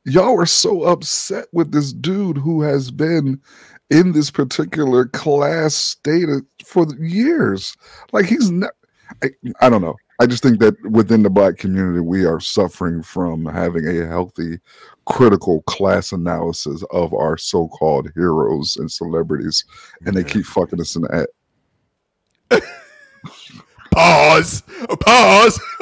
y'all were so upset with this dude who has been in this particular class state for years. Like he's not. I, I don't know. I just think that within the black community, we are suffering from having a healthy, critical class analysis of our so-called heroes and celebrities, and they keep fucking us in the ass. Pause. Pause.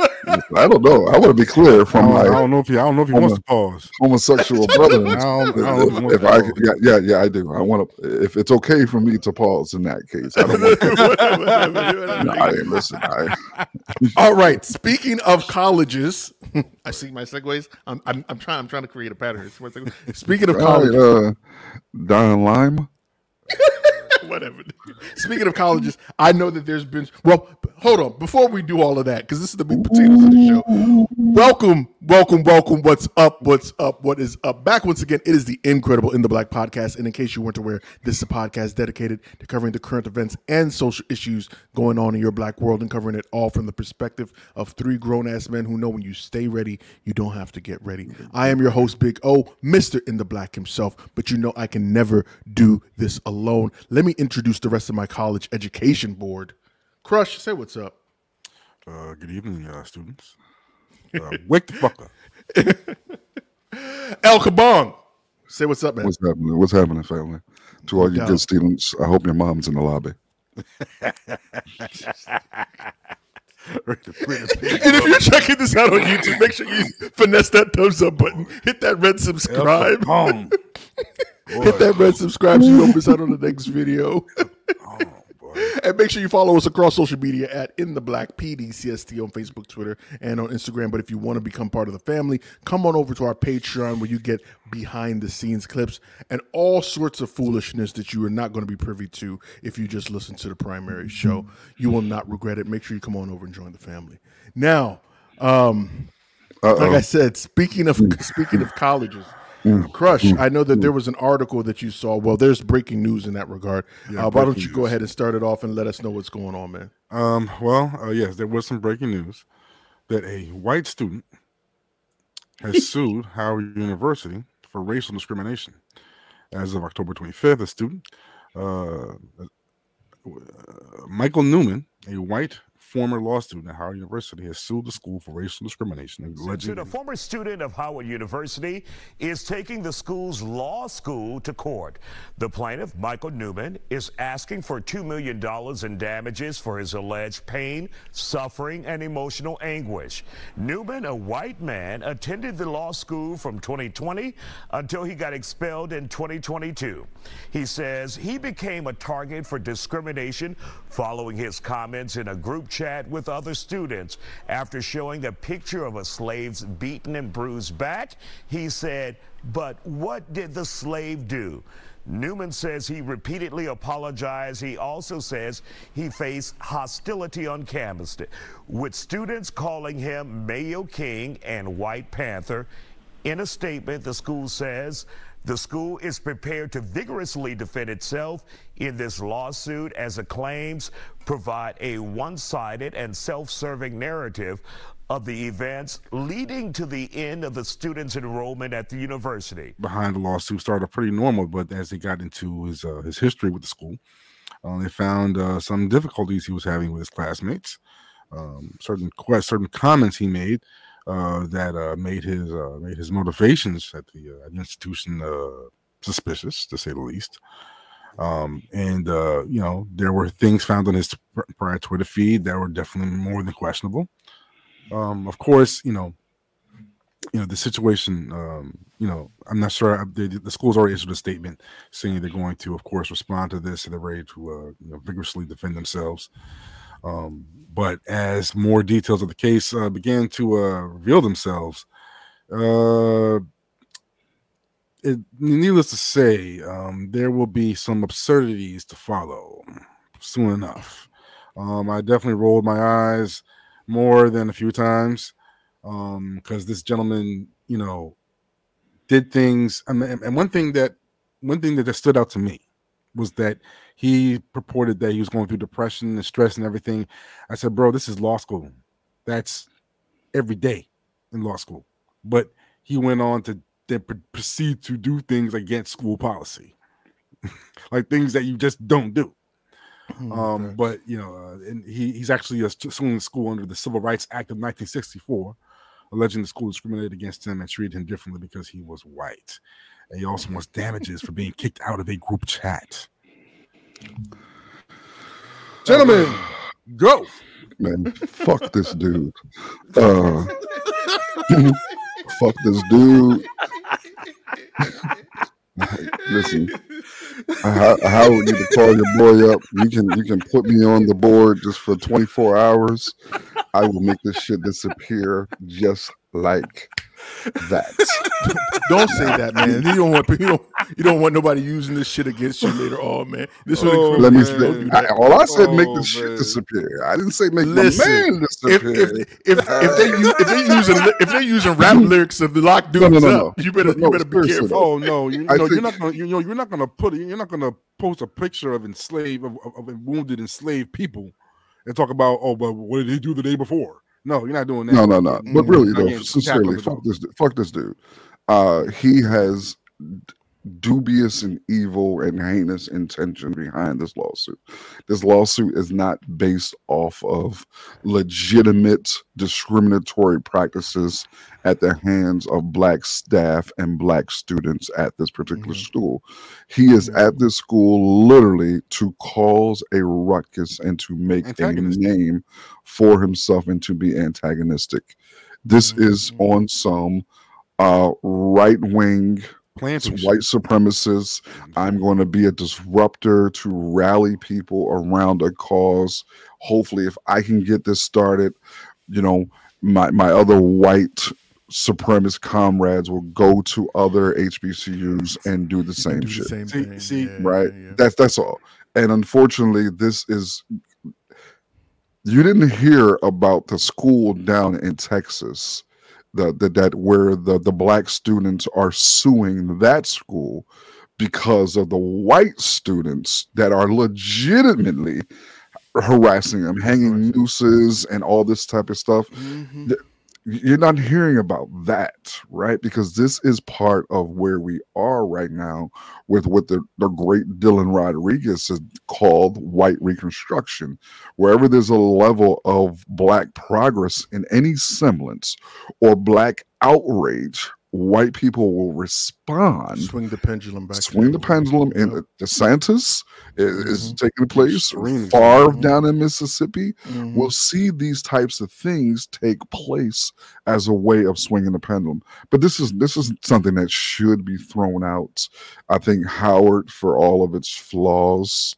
I don't know. I want to be clear from don't, I don't know if he. I don't know if he I'm wants to pause. homosexual brother. I don't, I don't know if if I, yeah, yeah, yeah, I do. I want to. If it's okay for me to pause in that case, I don't want. no, I ain't listen. I, All right. Speaking of colleges, I see my segues. I'm, I'm, I'm trying. I'm trying to create a pattern. Speaking of all colleges, right, uh, Don Lime. whatever. Speaking of colleges, I know that there's been. Well, hold on. Before we do all of that, because this is the meat potatoes of the show. Welcome, welcome, welcome. What's up? What's up? What is up? Back once again. It is the Incredible in the Black podcast. And in case you weren't aware, this is a podcast dedicated to covering the current events and social issues going on in your black world and covering it all from the perspective of three grown ass men who know when you stay ready, you don't have to get ready. I am your host, Big O, Mr. in the Black himself, but you know I can never do this alone. Let me introduce the rest of my college education board. Crush, say what's up. Uh, good evening, uh, students. Uh, wake the fuck up. El Kabong, say what's up, man. What's happening? What's happening, family? To all you doubt. good students, I hope your mom's in the lobby. Ready to bring it and if you're checking this out on YouTube, make sure you finesse that thumbs up button, hit that red subscribe, Boom. hit that red subscribe so you don't miss out on the next video. Oh, boy. And make sure you follow us across social media at In the Black PDCST on Facebook, Twitter, and on Instagram. But if you want to become part of the family, come on over to our Patreon where you get behind the scenes clips and all sorts of foolishness that you are not going to be privy to if you just listen to the primary show. You will not regret it. Make sure you come on over and join the family. Now, um, like I said, speaking of speaking of colleges, Crush, I know that there was an article that you saw. Well, there's breaking news in that regard. Yeah, uh, why don't breaking you go ahead and start it off and let us know what's going on, man? Um, well, uh, yes, there was some breaking news that a white student has sued Howard University for racial discrimination. As of October 25th, a student, uh, uh, Michael Newman, a white former law student at Howard University, has sued the school for racial discrimination, alleging A former student of Howard University is taking the school's law school to court. The plaintiff, Michael Newman, is asking for $2 million in damages for his alleged pain, suffering, and emotional anguish. Newman, a white man, attended the law school from 2020 until he got expelled in 2022. He says he became a target for discrimination following his comments in a group chat with other students. After showing a picture of a slave's beaten and bruised back, he said, But what did the slave do? Newman says he repeatedly apologized. He also says he faced hostility on campus, with students calling him Mayo King and White Panther. In a statement, the school says the school is prepared to vigorously defend itself in this lawsuit as the claims provide a one sided and self serving narrative of the events leading to the end of the students' enrollment at the university. behind the lawsuit started pretty normal, but as they got into his uh, his history with the school, uh, they found uh, some difficulties he was having with his classmates. Um, certain certain comments he made uh, that uh, made his uh, made his motivations at the, uh, at the institution uh, suspicious, to say the least. Um, and uh, you know there were things found on his prior Twitter feed that were definitely more than questionable. Um, of course, you know you know the situation um you know i'm not sure the, the school's already issued a statement saying they're going to of course respond to this and they're ready to you know, vigorously defend themselves um but as more details of the case uh, began to uh reveal themselves uh it, needless to say um there will be some absurdities to follow soon enough. Um i definitely rolled my eyes more than a few times um because this gentleman you know did things and one thing that one thing that stood out to me was that he purported that he was going through depression and stress and everything. I said bro this is law school. That's every day in law school. But he went on to then proceed to do things against school policy. Like things that you just don't do. Um, but you know, uh, and he, he's actually suing the school under the Civil Rights Act of 1964, alleging the school discriminated against him and treated him differently because he was white. And he also wants damages for being kicked out of a group chat. Gentlemen, go. Man, fuck this dude. Uh, fuck this dude. Listen, I, I would need to call your boy up. You can you can put me on the board just for 24 hours. I will make this shit disappear just like that. Don't say that, man. You don't want you don't you don't want nobody using this shit against you later on, man. This will Oh, Let me. incriminate you. Don't do I, all I said, make Oh, the shit disappear. I didn't say make Listen, the man disappear. if if, if they use, if they using if they using rap lyrics of the lock dudes No, no, no, up, no. you better No, you better be seriously. careful. Oh no, you, I know, you're not gonna you know you're not gonna put you're not gonna post a picture of enslaved of, of, of wounded enslaved people and talk about oh but what did he do the day before? No, you're not doing that. No, no, no. But really, though, sincerely, fuck this, fuck this dude. Uh, he has dubious and evil and heinous intention behind this lawsuit. This lawsuit is not based off of legitimate discriminatory practices at the hands of black staff and black students at this particular Mm-hmm. school. He is at this school literally to cause a ruckus and to make a name for himself and to be antagonistic. This is Mm-hmm. on some uh, right wing Planters. white supremacists. Mm-hmm. I'm going to be a disruptor to rally people around a cause. Hopefully, if I can get this started, you know, my my other white supremacist comrades will go to other HBCUs and do the same Do the shit. same See- thing. see, yeah, right? yeah, yeah. That's that's all. And unfortunately, this is you didn't hear about the school down in Texas the, the that where the the black students are suing that school because of the white students that are legitimately harassing them, hanging nooses and all this type of stuff. Mhm. You're not hearing about that, right? Because this is part of where we are right now with what the, the great Dylan Rodriguez has called white reconstruction. Wherever there's a level of black progress in any semblance or black outrage, white people will respond Swing the pendulum back. swing the pendulum in Yep. DeSantis is, is taking place. Favre example. down in Mississippi. Mhm. We'll see these types of things take place as a way of swinging the pendulum. But this is this is something that should be thrown out. I think Howard, for all of its flaws,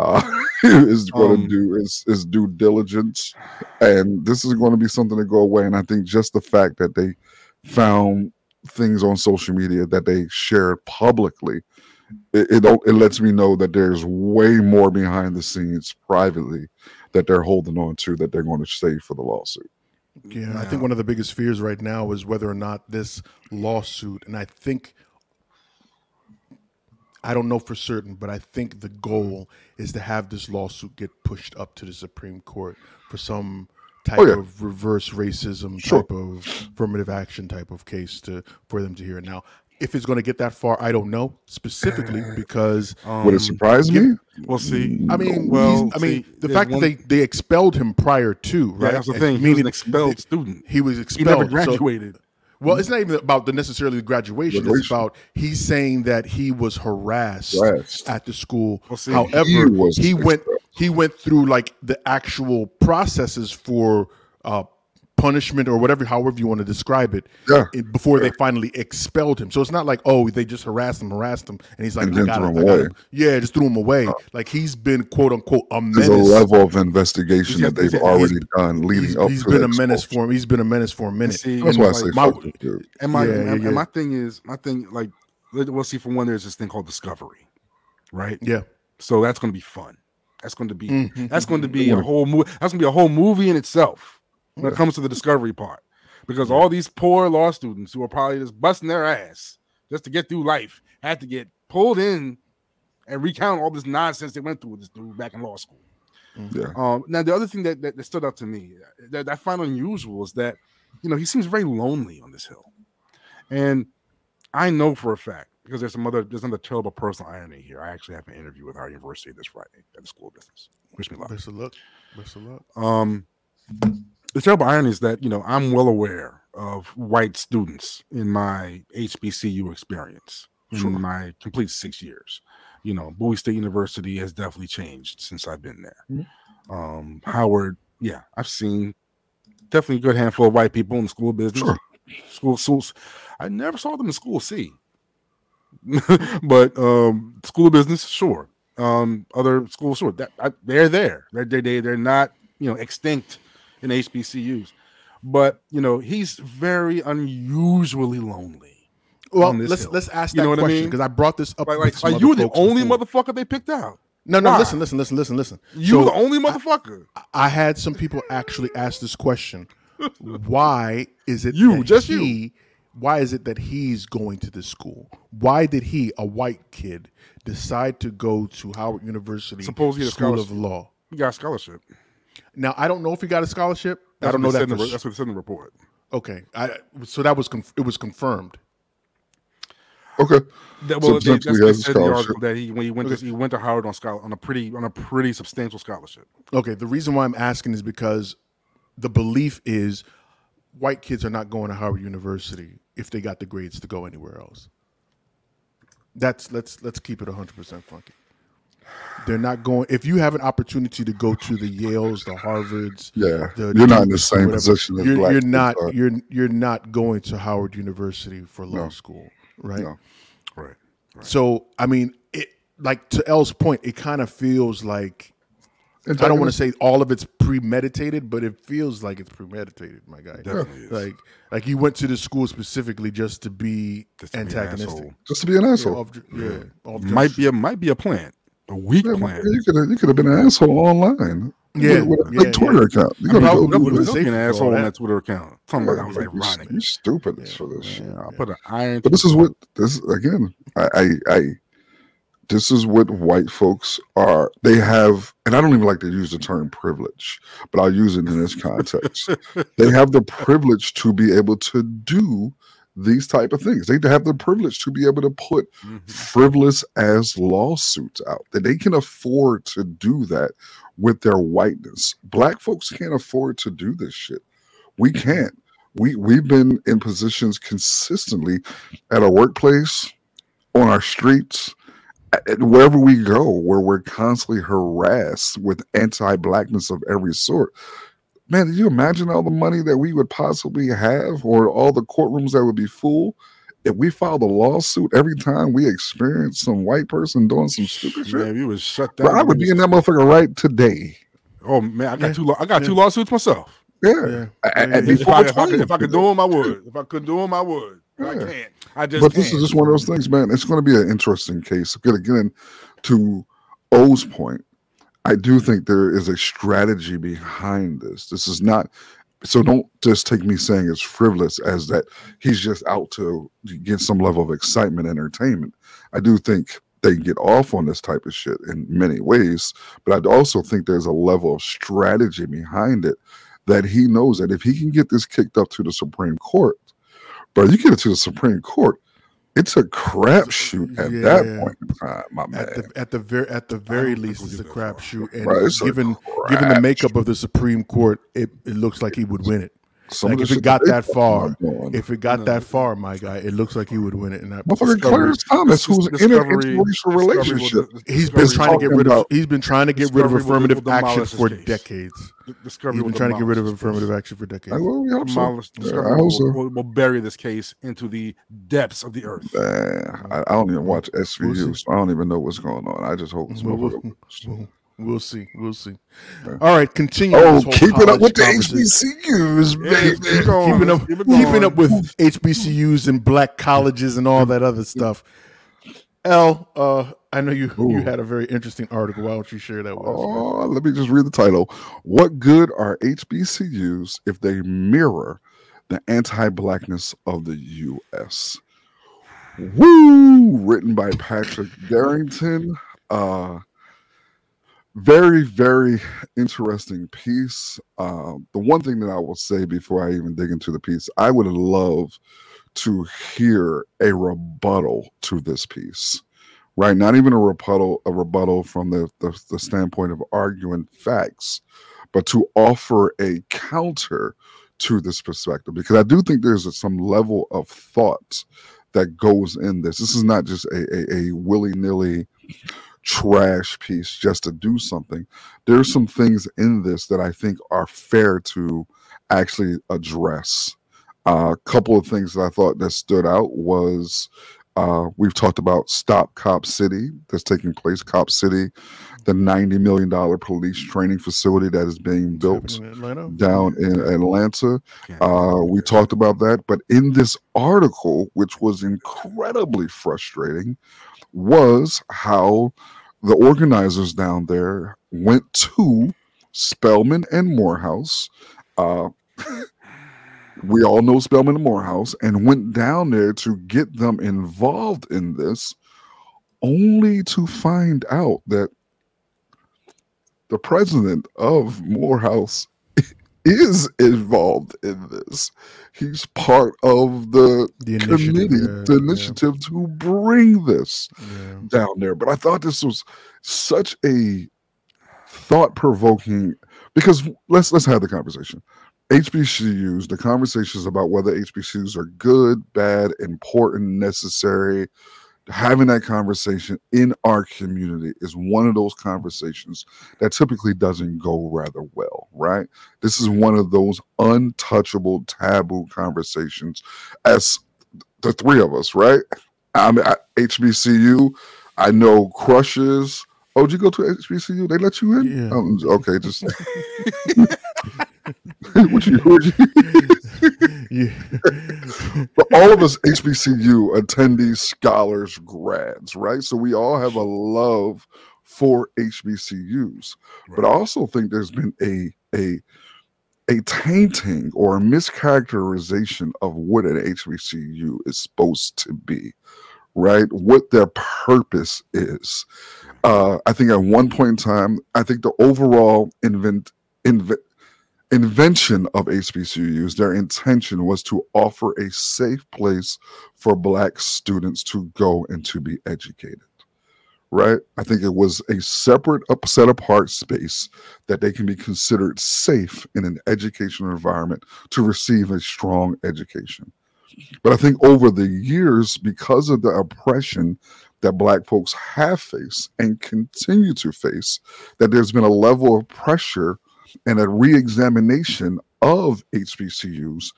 uh, is going to Um, do is is due diligence, and this is going to be something to go away. And I think just the fact that they found things on social media that they shared publicly it it, it lets me know that there's way more behind the scenes privately that they're holding on to that they're going to save for the lawsuit. Yeah, I think one of the biggest fears right now is whether or not this lawsuit, and I think, I don't know for certain, but I think the goal is to have this lawsuit get pushed up to the Supreme Court for some type Oh, yeah. of reverse racism Sure. type of affirmative action type of case to for them to hear it. Now, if it's going to get that far, I don't know specifically because Would it um, surprise me? We'll see. I mean, well, I mean, see, the fact one- that they, they expelled him prior to, right? Yeah, that's the And thing. He was an expelled student. He was He expelled. never so- graduated. Well, it's not even about the necessarily graduation. It's about he's saying that he was harassed Harassed. at the school. Well, see, However, he he, went he went through like the actual processes for uh, punishment or whatever, however you want to describe it, Yeah. it- before they finally expelled him. So it's not like oh they just harassed him, harassed him, and he's like And I got threw him, him I got him. Yeah, just threw him away. Like he's been quote unquote a There's a menace. level of investigation He's- that they've he's- already done leading He's, up he's to been that a menace expulsion. for him. He's been a menace for a minute. See, That's and why I say my- fuck. And my Yeah, and, yeah, and my thing is my thing like we'll see for one there's this thing called discovery, right? Yeah. So that's going to be fun. That's going to be Mhm. that's going to be a whole movie. That's going to be a whole movie in itself when it comes to the discovery part, because all these poor law students who are probably just busting their ass just to get through life had to get pulled in and recount all this nonsense they went through with this dude back in law school. Yeah. Um, now the other thing that, that, that stood out to me that, that I find unusual is that you know he seems very lonely on this hill, and I know for a fact because there's some other there's another terrible personal irony here. I actually have an interview with our university this Friday at the school of business. Wish me luck. Best of luck. Best of luck. Um, the terrible irony is that you know I'm well aware of white students in my HBCU experience Sure. in my complete six years. You know, Bowie State University has definitely changed since I've been there. Mm-hmm. Um, Howard, yeah, I've seen definitely a good handful of white people in the school business. Sure. School schools, I never saw them in school C, but um, school business, sure. Um, other schools, sure. That I, they're there. They're they, they they're not you know extinct in HBCUs, but you know he's very unusually lonely. Well, let's hill. let's ask You that know what I question mean? because I brought this up. Like, with like, some like other you the only before. motherfucker they picked out. No, no, Why? listen, listen, listen, listen, listen. You So, the only motherfucker. I had some people actually ask this question: Why is it You, that just you. Why is it that he's going to this school? Why did he, a white kid, decide to go to Howard University Suppose he had a School of. Law? He got a scholarship. Now, I don't know if he got a scholarship. I don't know that. For, the re- that's what it said in the report. okay, I, so that was conf- it was confirmed. Okay. That, So well, they, that's what he they has a said in the article that he when he went to he went to Howard on scholar on a pretty on a pretty substantial scholarship. Okay, the reason why I'm asking is because the belief is white kids are not going to Howard University if they got the grades to go anywhere else. That's let's let's keep it 100% funky. They're not going if you have an opportunity to go to the Yales, the Harvards, Yeah. the You're not in the same whatever, position as you're, black you're not are. you're you're not going to Howard University for law No. school, right? No. Right. So, I mean, it like to L's point, it kind of feels like I don't want to say all of it's premeditated, but it feels like it's premeditated, my guy. Definitely is. Like, like you went to the school specifically just to be Just to be an antagonistic. just to be an Yeah, asshole. off- yeah, off Might be a might be a plant, a weak Yeah, plant. you could have you could have been an asshole online. Yeah, with, with a yeah, big Twitter yeah. account. You I gotta mean, I would, I do would this. still be an safe for asshole on that. that Twitter account. Talking about that was Like, you, ironic. you stupid for this shit. Yeah, I put an iron. But this is what this again. I, I I this is what white folks are. They have, and I don't even like to use the term privilege, but I'll use it in this context. they have the privilege to be able to do these type of things. They have the privilege to be able to put Mhm. frivolous as lawsuits out. That they can afford to do that with their whiteness. Black folks can't afford to do this shit. We can't. We we've been in positions consistently at our workplace, on our streets, wherever we go, where we're constantly harassed with anti-blackness of every sort. Man, did you imagine all the money that we would possibly have, or all the courtrooms that would be full, if we filed a lawsuit every time we experienced some white person doing some stupid shit? Man, if you would shut down. Bro, I would be in that motherfucker right today. Oh man, I got Yeah. two. law- I got Yeah. two lawsuits myself. Yeah. Yeah. A- Yeah, a- yeah. If I, if, I could, if I could do them, I would. If I could do them, I would. But I can't. I just. but this can't. is just one of those things, man. It's going to be an interesting case. Again, again, to O's point, I do think there is a strategy behind this. This is not so don't just take me saying it's frivolous as that he's just out to get some level of excitement, entertainment. I do think they get off on this type of shit in many ways, but I also think there's a level of strategy behind it that he knows that if he can get this kicked up to the Supreme Court, but you get it to the Supreme Court, it's a crapshoot at that point in time, my man. At the at the very at the very least, it's a get that crapshoot, and Right, it's a given given the makeup crapshoot. of the Supreme Court, it, it looks like he would win it. Some like if it got that far, if it got No. that far, my guy, it looks like he would win it. And that Motherfucking Discovery- Clarence Thomas, who's in an Discovery- interracial Discovery will- relationship. he's been trying to get rid of he's been trying to get rid of affirmative action for case. decades. Discovery He's been trying to get rid of affirmative case. action for decades. I, well, we hope so. Demolish- Yeah, Discovery I hope so. will, will, will bury this case into the depths of the earth. Man, I, I don't even watch SVU, We'll so I don't even know what's going on. I just hope this We'll- motherfucker. We'll, we'll see. We'll see. All right, continue. Oh, this whole keep it up with the. HBCUs, Yeah, baby. keep going. keeping up, Keep keeping up with HBCUs and black colleges and all that other stuff. L, uh, I know you you had a very interesting article. Why don't you share that with us? Oh, let me just read the title. What good are HBCUs if they mirror the anti-blackness of the U.S.? Woo! Written by Patrick Darrington. Uh, very, very interesting piece. Uh, the one thing that I will say before I even dig into the piece, I would love to hear a rebuttal to this piece right? Not even a rebuttal, a rebuttal from the, the, the standpoint of arguing facts, but to offer a counter to this perspective. Because I do think there's some level of thought that goes in this. This is not just a, a, a willy nilly trash piece just to do something. There's some things in this that I think are fair to actually address. A couple of things that I thought that stood out was uh, we've talked about Stop Cop City that's taking place. Cop City, the $90 million police training facility that is being built in down in Atlanta. Uh, we talked about that. But in this article, which was incredibly frustrating, was how the organizers down there went to Spelman and Morehouse. Uh, we all know Spelman and Morehouse and went down there to get them involved in this, only to find out that the president of Morehouse is involved in this. He's part of the, The committee, yeah, the yeah. initiative to bring this Yeah. down there. But I thought this was such a thought provoking because let's let's have the conversation. HBCUs, the conversations about whether HBCUs are good, bad, important, necessary. Having that conversation in our community is one of those conversations that typically doesn't go rather well, right? This is one of those untouchable taboo conversations as the three of us, right? I'm at HBCU. I know crushes. Oh, did you go to HBCU? They let you in? Yeah. Um, okay, just what you, what you Yeah. but all of us HBCU attendees, scholars, grads, right? So we all have a love for HBCUs. But I also think there's been a a a tainting or a mischaracterization of what an HBCU is supposed to be, right? What their purpose is. Uh, I think at one point in time, I think the overall invent, invent invention of HBCUs, their intention was to offer a safe place for Black students to go and to be educated. Right? I think it was a separate, set apart space that they can be considered safe in an educational environment to receive a strong education. But I think over the years, because of the oppression that Black folks have faced and continue to face, that there's been a level of pressure and a re-examination of HBCUs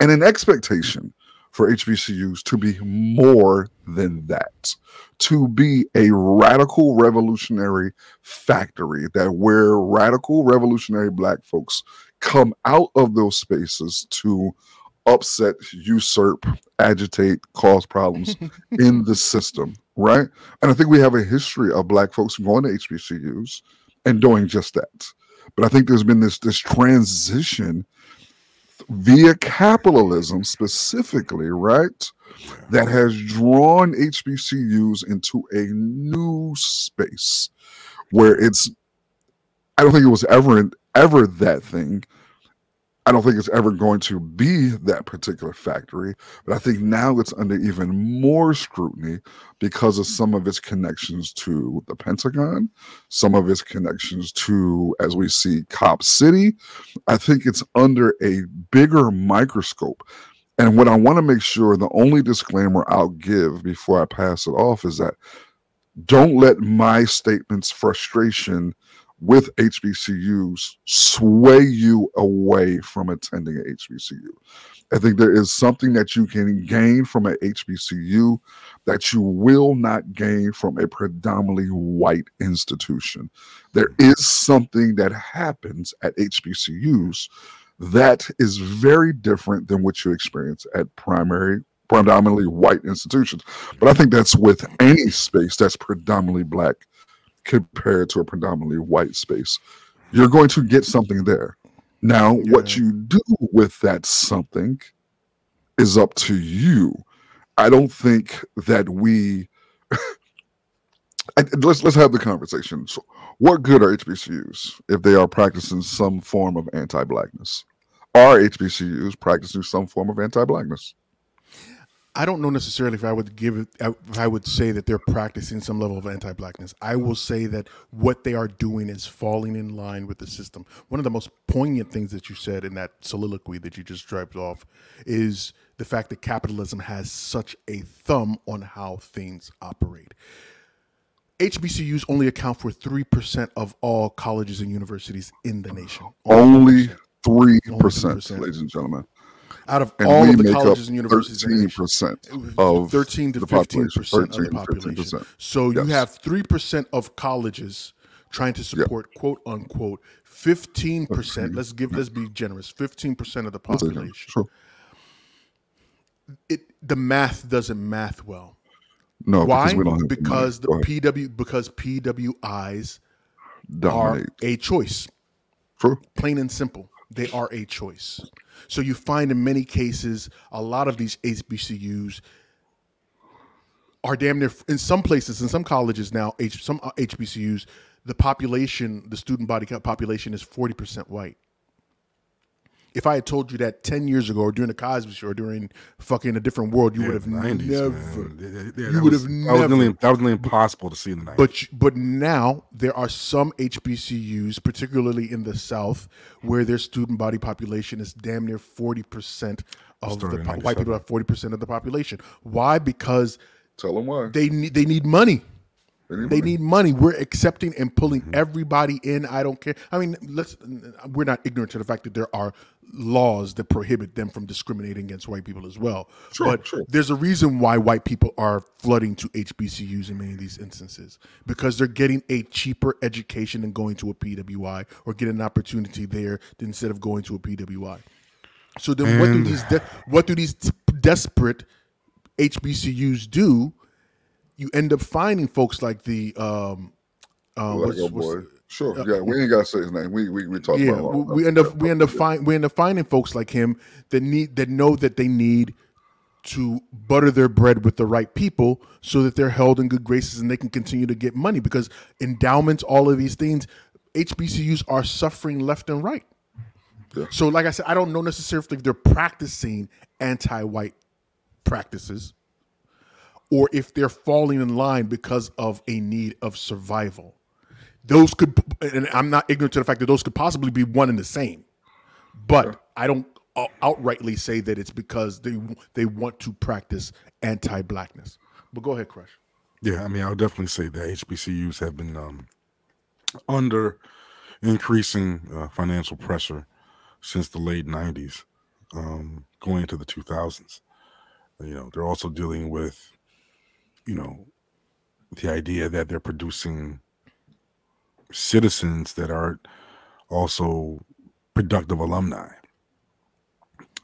and an expectation for HBCUs to be more than that, to be a radical revolutionary factory that where radical revolutionary black folks come out of those spaces to upset, usurp, agitate, cause problems in the system, right? And I think we have a history of black folks going to HBCUs and doing just that. But I think there's been this this transition via capitalism specifically, right? That has drawn HBCUs into a new space where it's, I don't think it was ever, ever that thing. I don't think it's ever going to be that particular factory, but I think now it's under even more scrutiny because of some of its connections to the Pentagon, some of its connections to, as we see, Cop City. I think it's under a bigger microscope. And what I want to make sure, the only disclaimer I'll give before I pass it off is that don't let my statements, frustration, with HBCUs sway you away from attending a HBCU. I think there is something that you can gain from a HBCU that you will not gain from a predominantly white institution. There is something that happens at HBCUs that is very different than what you experience at primary predominantly white institutions. But I think that's with any space that's predominantly black compared to a predominantly white space. You're going to get something there. Now, yeah. what you do with that something is up to you. I don't think that we let's let's have the conversation. So what good are HBCUs if they are practicing some form of anti-blackness? Are HBCUs practicing some form of anti-blackness? I don't know necessarily if I would give it, uh, if I would say that they're practicing some level of anti blackness. I will say that what they are doing is falling in line with the system. One of the most poignant things that you said in that soliloquy that you just dropped off is the fact that capitalism has such a thumb on how things operate. HBCUs only account for 3% of all colleges and universities in the nation. Only 3%, 3%. ladies and gentlemen out of and all of the colleges and universities, thirteen percent of thirteen to fifteen percent of the population. So yes. you have three percent of colleges trying to support yep. quote unquote fifteen percent. Let's give let's be generous. Fifteen percent of the population. Sure. It the math doesn't math well. No, why? Because, because the PW because PWIs Dominate. are a choice. True. Plain and simple. They are a choice. So you find in many cases a lot of these HBCUs are damn near in some places in some colleges now H, some uh, HBCUs the population the student body population is 40% white if I had told you that ten years ago, or during the Cosby Show, or during fucking a different world, you yeah, would have 90s, never. Yeah, you would have never. That was, nearly, that was nearly impossible to see in the nineties. But but now there are some HBCUs, particularly in the South, where their student body population is damn near forty percent of the po- white people have forty percent of the population. Why? Because tell them why they need they need money. They need money. We're accepting and pulling mm-hmm. everybody in. I don't care. I mean, let's. We're not ignorant to the fact that there are laws that prohibit them from discriminating against white people as well. Sure, but sure. there's a reason why white people are flooding to HBCUs in many of these instances because they're getting a cheaper education than going to a PWI or getting an opportunity there instead of going to a PWI. So then, and what do these de- what do these desperate HBCUs do? You end up finding folks like the um, uh, what's, what's, Sure. Uh, yeah, we ain't gotta say his name. We we we talk yeah, about. Yeah, we end up we end up find we end up finding folks like him that need that know that they need to butter their bread with the right people so that they're held in good graces and they can continue to get money because endowments, all of these things, HBCUs are suffering left and right. Yeah. So, like I said, I don't know necessarily if they're practicing anti-white practices or if they're falling in line because of a need of survival. Those could, and I'm not ignorant to the fact that those could possibly be one and the same, but sure. I don't outrightly say that it's because they they want to practice anti-blackness. But go ahead, Crush. Yeah, I mean, I'll definitely say that HBCUs have been um, under increasing uh, financial pressure since the late '90s, um, going into the 2000s. You know, they're also dealing with you know, the idea that they're producing citizens that are also productive alumni.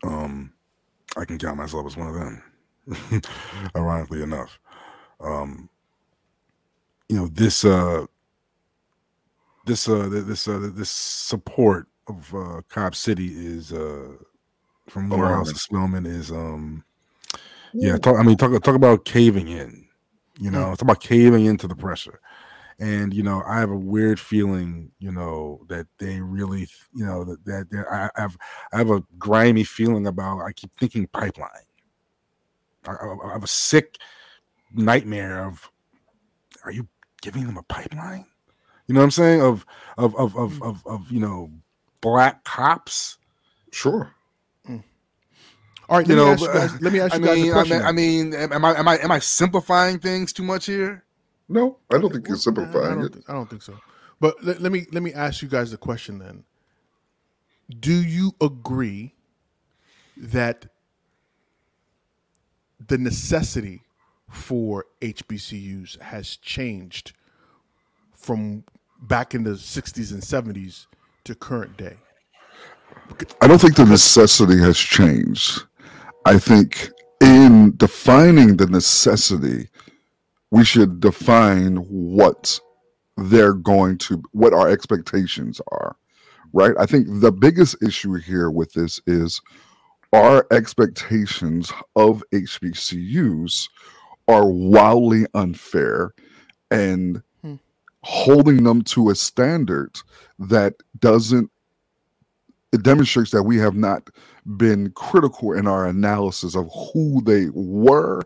Um, I can count myself as one of them, ironically enough. Um, you know, this uh, this uh, this uh, this support of uh, Cop City is uh, from Morehouse man. to Spelman is um yeah, talk, I mean talk talk about caving in. You know, mm. it's about caving into the pressure. And you know, I have a weird feeling, you know, that they really, you know, that that, that I, I have I have a grimy feeling about. I keep thinking pipeline. I, I, I have a sick nightmare of, are you giving them a pipeline? You know what I'm saying? Of of of of mm. of, of you know, black cops. Sure. All right, let You me know, ask you guys. Let me ask I you guys mean, a I question. mean, I mean, am I am I am I simplifying things too much here? No, I don't think you're I simplifying don't, it. think, I don't think so. But let, let me let me ask you guys the question then. Do you agree that the necessity for HBCUs has changed from back in the 60s and 70s to current day? I don't think the necessity has changed. I think in defining the necessity, we should define what they're going to, what our expectations are, right? I think the biggest issue here with this is our expectations of HBCUs are wildly unfair and Hmm. holding them to a standard that doesn't it demonstrates that we have not been critical in our analysis of who they were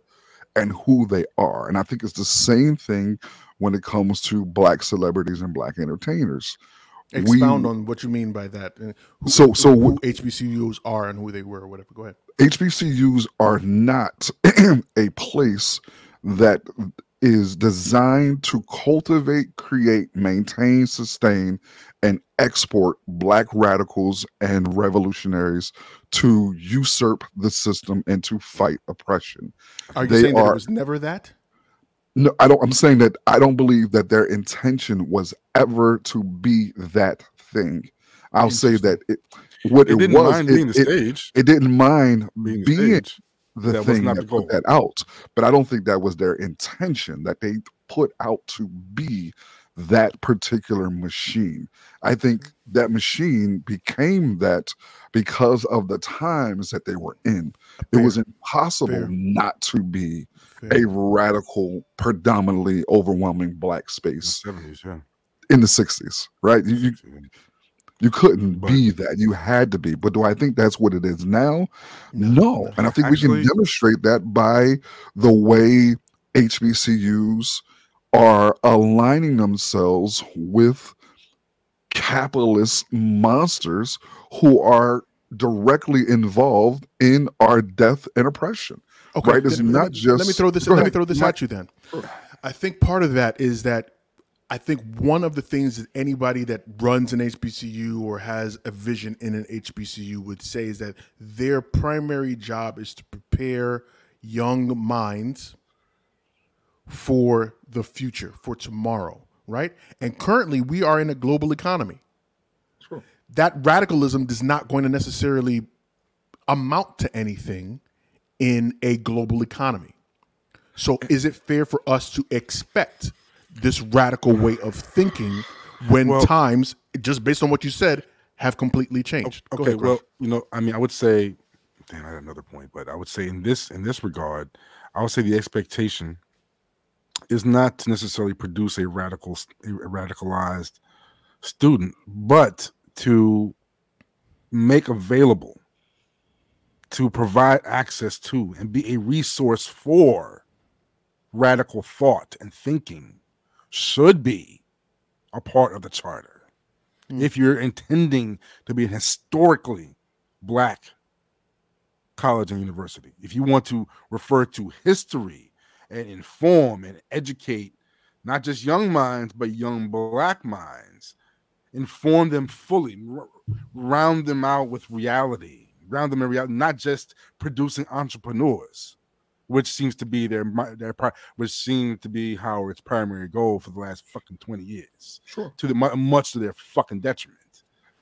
and who they are. And I think it's the same thing when it comes to black celebrities and black entertainers. We- Expound on what you mean by that. Uh, who, So- so who HBCUs are and who they were, or whatever. Go ahead. HBCUs are not a place that is designed to cultivate, create, maintain, sustain, and export black radicals and revolutionaries to usurp the system and to fight oppression. Are you They saying that it was never that? No, I don't. I'm saying that I don't believe that their intention was ever to be that thing. I'll say that it, what It it, didn't was, mind it, being the it- stage. it didn't mind Being being, the the That was thing not that the put that out. But I don't think that was their intention that they put out to be that particular machine. I think mm-hmm. that machine became that because of the times that they were in. It was impossible Fair. not to be Fair. a radical, predominantly overwhelming black space Seventies, yeah. in the 60s, right? You, you, you couldn't But- be that. You had to be. But do I think that's what it is now? No. And I think we can demonstrate that by the way HBCUs are aligning themselves with capitalist monsters who are directly involved in our death and oppression. Okay, right? It's not me- just Let me throw this. Let me throw this at you then. I think part of that is that I think one of the things that anybody that runs an HBCU or has a vision in an HBCU would say is that their primary job is to prepare young minds for the future, for tomorrow, right? And currently, we are in a global economy. That radicalism is not going to necessarily amount to anything in a global economy. So, is it fair for us to expect this radical way of thinking when Well- times, just based on what you said, have completely changed? Okay, ahead, well, you know, I mean, I would say, damn, I had another point, but I would say in this in this regard, I would say the expectation is not to necessarily produce a radical, a radicalized student, but to make available, to provide access to, and be a resource for radical thought and thinking should be a part of the charter. Hmm. If you're intending to be a historically black college and university, if you want to refer to history and inform and educate not just young minds, but young black minds, inform them fully, round them out with reality, round them in reality, not just producing entrepreneurs, which seems to be their their which seems to be Howard's primary goal for the last fucking twenty years Sure. to the much to their fucking detriment.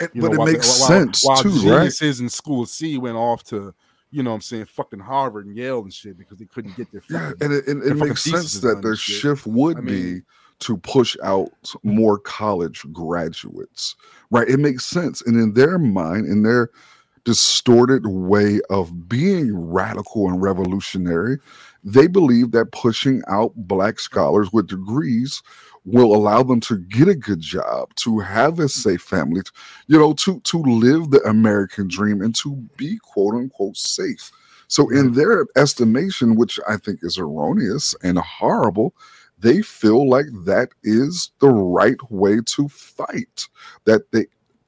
It- but know, it while- makes while- sense while too, right? geniuses in school C went off to, you know, what I'm saying fucking Harvard and Yale and shit because they couldn't get their Yeah, and it, and it makes sense that their shift would I be to push out more college graduates, right? It makes sense, and in their mind, in their distorted way of being radical and revolutionary. They believe that pushing out black scholars with degrees will allow them to get a good job, to have a safe family, you know, to to live the American dream and to be quote unquote safe. So, in their estimation, which I think is erroneous and horrible, they feel like that is the right way to fight. That they,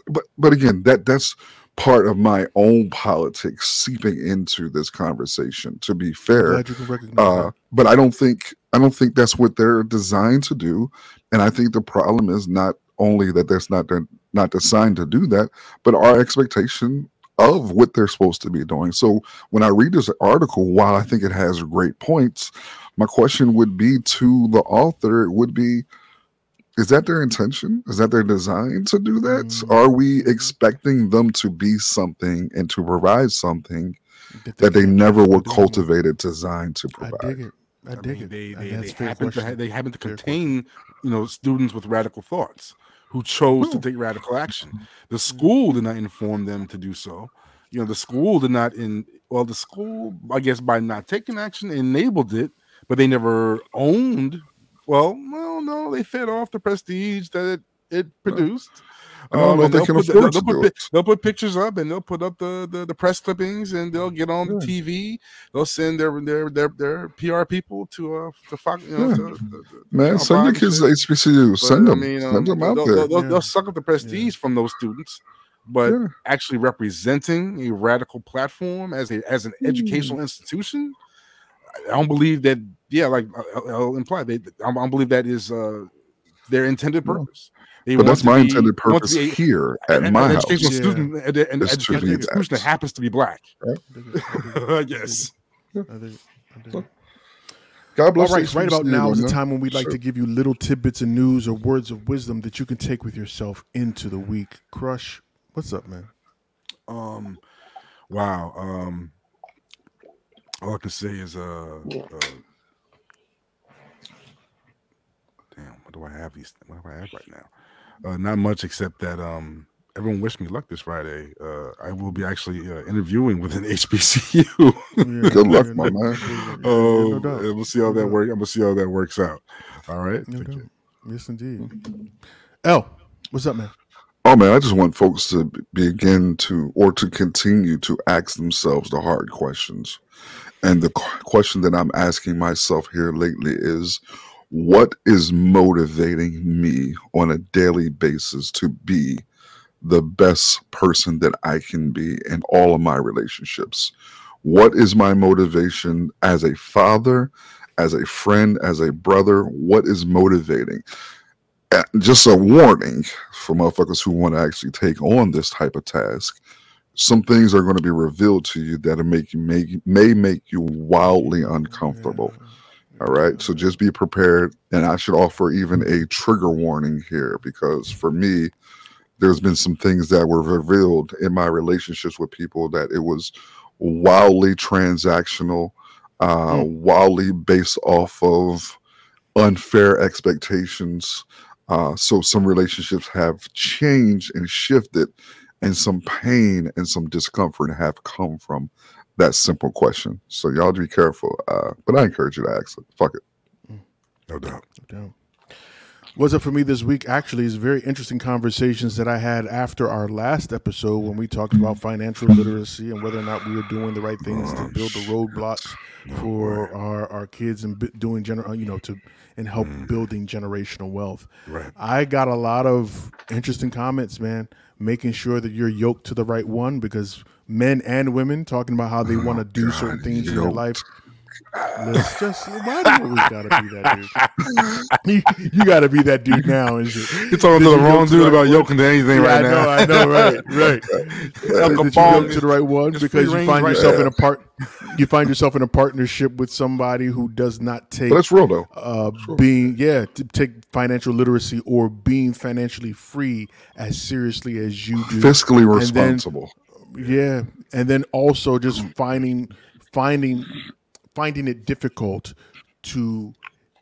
but but again, that that's part of my own politics seeping into this conversation. To be fair, Glad you can recognize uh, but I don't think I don't think that's what they're designed to do. And I think the problem is not only that that's not they're not designed to do that, but our expectation of what they're supposed to be doing. So when I read this article, while I think it has great points, my question would be to the author it would be is that their intention? Is that their design to do that? Mm. Are we expecting them to be something and to provide something that they can't- never were do it. cultivated, designed to provide? I provide? dig it. I I dig mean, it. they they, they happen to question. ha- they happen to contain you know students with radical thoughts who chose to Hmm. take radical action. The school did not inform them to do so. You know, the school did not in well, the school, I guess, by not taking action, enabled it, but they never owned. Well, well, no, they fed off the prestige that it, it produced. I don't know if and they they'll put the- afford they'll put do pi- it. They'll put pictures up and they'll put up the, the, the press clippings and they'll get on the TV. They'll send their their their, their PR people to uh to Fox. You know, Yeah. to, to- to- Man, Channel send your five and kids to shit. HBCU. But, Send I them. mean, send um, them out they'll, there. They'll, they'll, Yeah. they'll suck up the prestige from those students, but Yeah. actually representing a radical platform as a as an educational Hmm. institution, I don't believe that. Yeah, like I'll, I'll imply they. I don't believe that is uh their intended purpose. They But that's my be- intended they want to purpose a- here at an, my an house. educational Yeah. student, an, an Is educational be institution that that. happens to be black. I dig it. I dig it. I guess. I dig it. I dig it. God bless right, right about now is the time when we'd like Sure. to give you little tidbits of news or words of wisdom that you can take with yourself into the week. Crush, what's up, man? Um, wow. Um, all I can say is, uh, uh damn, what do I have these? What do I have right now? Uh, not much except that um, everyone wish me luck this Friday. Uh, I will be actually uh, interviewing with an HBCU. Yeah, Good luck, my man. Oh, no doubt. and we'll see how that doubt. work. I'm gonna see how that works out. All right. No Take doubt. care. Yes, indeed. L, what's up, man? Oh man, I just want folks to begin to or to continue to ask themselves the hard questions. And the question that I'm asking myself here lately is what is motivating me on a daily basis to be the best person that I can be in all of my relationships? What is my motivation as a father, as a friend, as a brother? What is motivating? Just a warning for motherfuckers who want to actually take on this type of task. Some things are going to be revealed to you that make may, may make you wildly uncomfortable. All right. So just be prepared. And I should offer even a trigger warning here because for me, there's been some things that were revealed in my relationships with people that it was wildly transactional, uh, wildly based off of unfair expectations. Uh, so some relationships have changed and shifted, and some pain and some discomfort have come from that simple question. So y'all be careful. Uh, but I encourage you to ask it. Fuck it. No doubt. No doubt. What's up for me this week actually is very interesting conversations that I had after our last episode when we talked about financial literacy and whether or not we are doing the right things to build the roadblocks for our, our kids and doing general you know to and help building generational wealth. Right. I got a lot of interesting comments, man, making sure that you're yoked to the right one because men and women talking about how they want to do certain things in their life. Let's just why do you always gotta be that dude? you, you gotta be that dude now and shit. You're talking to the wrong dude about yoking to anything yeah, right I know, now. I know, right, right. El That you Capone to the right one because you find right yourself in a part, you find yourself in a partnership with somebody who does not take But that's real though. uh, being yeah to take financial literacy or being financially free as seriously as you do Fiscally responsible. Yeah. And then also just finding finding finding it difficult to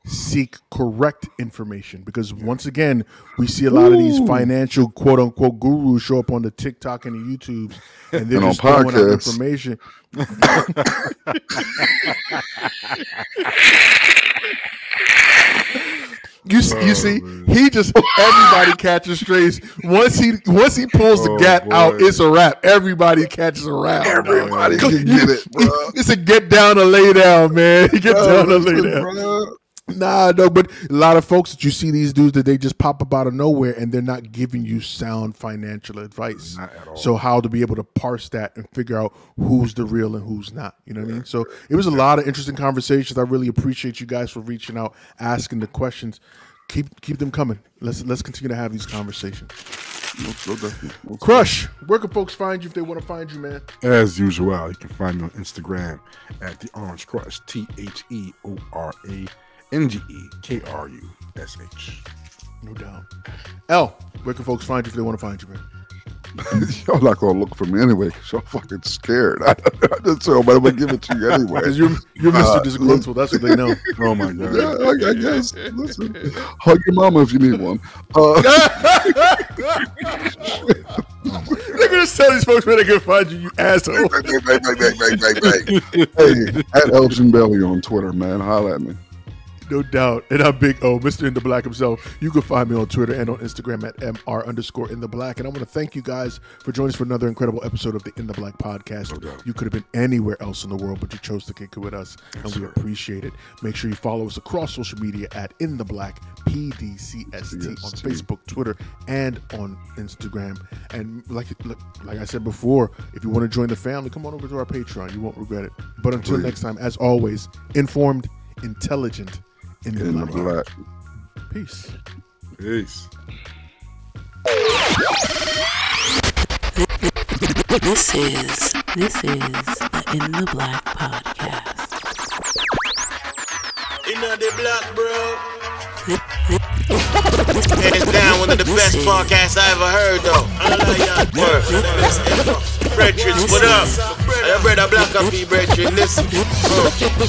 seek correct information because once again we see a lot of these financial quote unquote gurus show up on the TikTok and the YouTubes and they're And on just throwing out information. You s- you oh, see, he just everybody catches strays. Once he once he pulls the Oh, gap out, it's a wrap. Everybody catches a wrap. Everybody can get it, bro. It's a get down or lay down, man. Get down or lay down. Bro. Nah, no, but a lot of folks that you see these dudes that they just pop up out of nowhere and they're not giving you sound financial advice. Not at all. So how to be able to parse that and figure out who's the real and who's not. You know what I mean? So it was a lot of interesting conversations. I really appreciate you guys for reaching out, asking the questions. Keep keep them coming. Let's let's continue to have these conversations. Most Crush, where can folks find you if they want to find you, man? As usual, you can find me on Instagram at the Orange Crush, T H E O R A N G E K R U S H. No doubt. L, where can folks find you if they want to find you, man? y'all not gonna look for me anyway because y'all fucking scared. I, I just tell but I'm gonna give it to you anyway. Because you're you're Mr. Uh, Disgruntled. That's what they know. Oh my god. Yeah, I, I guess. Listen, hug your mama if you need one. Uh, They're gonna tell these folks where they can find you, you asshole. hey, at Elgin Belly on Twitter, man. Holla at me. No doubt. And I'm Big O, Mr. In the Black himself. You can find me on Twitter and on Instagram at MR underscore In the Black. And I want to thank you guys for joining us for another incredible episode of the In the Black podcast. You could have been anywhere else in the world, but you chose to kick it with us. And we appreciate it. Make sure you follow us across social media at In the Black PDCST on Facebook, Twitter, and on Instagram. And like like, like I said before, if you want to join the family, come on over to our Patreon. You won't regret it. But until Please. next time, as always, informed, intelligent, in the In the black. black. Peace. Peace. This is this is the In the Black podcast. In the black, bro. Hands down, one of the best podcasts I ever heard, though. Word. Brethren, what up? I brother Black up here, brethren. Listen.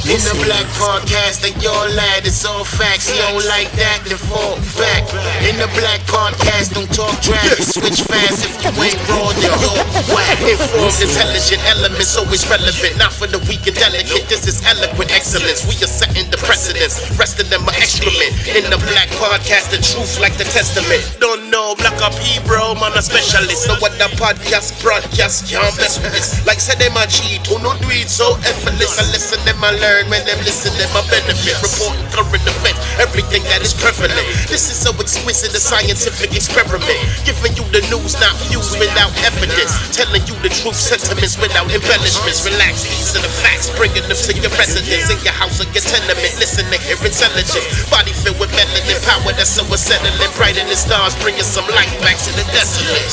In the Black Podcast, and your lad, it's all facts. He don't like that, then fall back. In the Black Podcast, don't talk trash. You switch fast if you ain't raw, then yo, whack. Informed, intelligent elements, always relevant. Not for the weak and delicate. This is eloquent excellence. We are setting the precedence. Rest of them are excrement. In the Black Podcast, the truth like the testament. Don't know, Black up Hebrew, man, a specialist. So what the podcast broadcast can't mess with this. Like said, them a cheat, who no do it so effortless. I listen, them I learn, when them listen, them I benefit. Reporting current event, everything that is prevalent. This is so exquisite, a scientific experiment. Giving you the news, not views without evidence. Telling you the truth, sentiments without embellishments. Relax, these are the facts, bringing them to your residence, in your house or your tenement. Listen to hear intelligence. Body filled with melanin power that's so unsettling. Brighter than stars, bringing some light back to the desolate.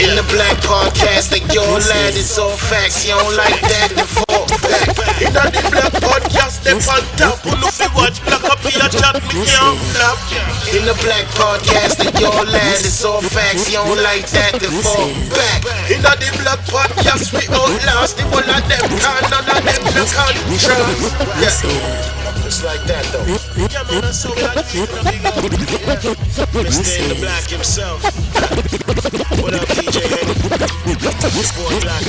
In the black podcast, like your lad, it's all facts. You don't like that, then fall back. In the black podcast, they on top. Who know if watch black up here, chat me can't flop. In the black podcast, like your lad, it's all facts. You don't like that, then fall back. In the black podcast, we outlast the one of them. Can none of them no contrast. This Yeah. Is Just like that though. Yeah, man, that's so black. Mr. The black himself. What up, DJ? Boy Black.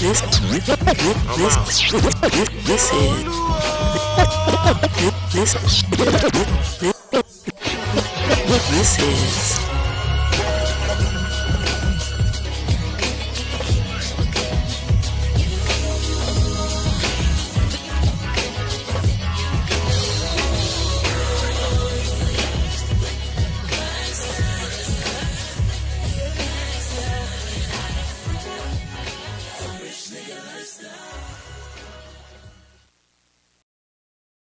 this I'm out. this is this this is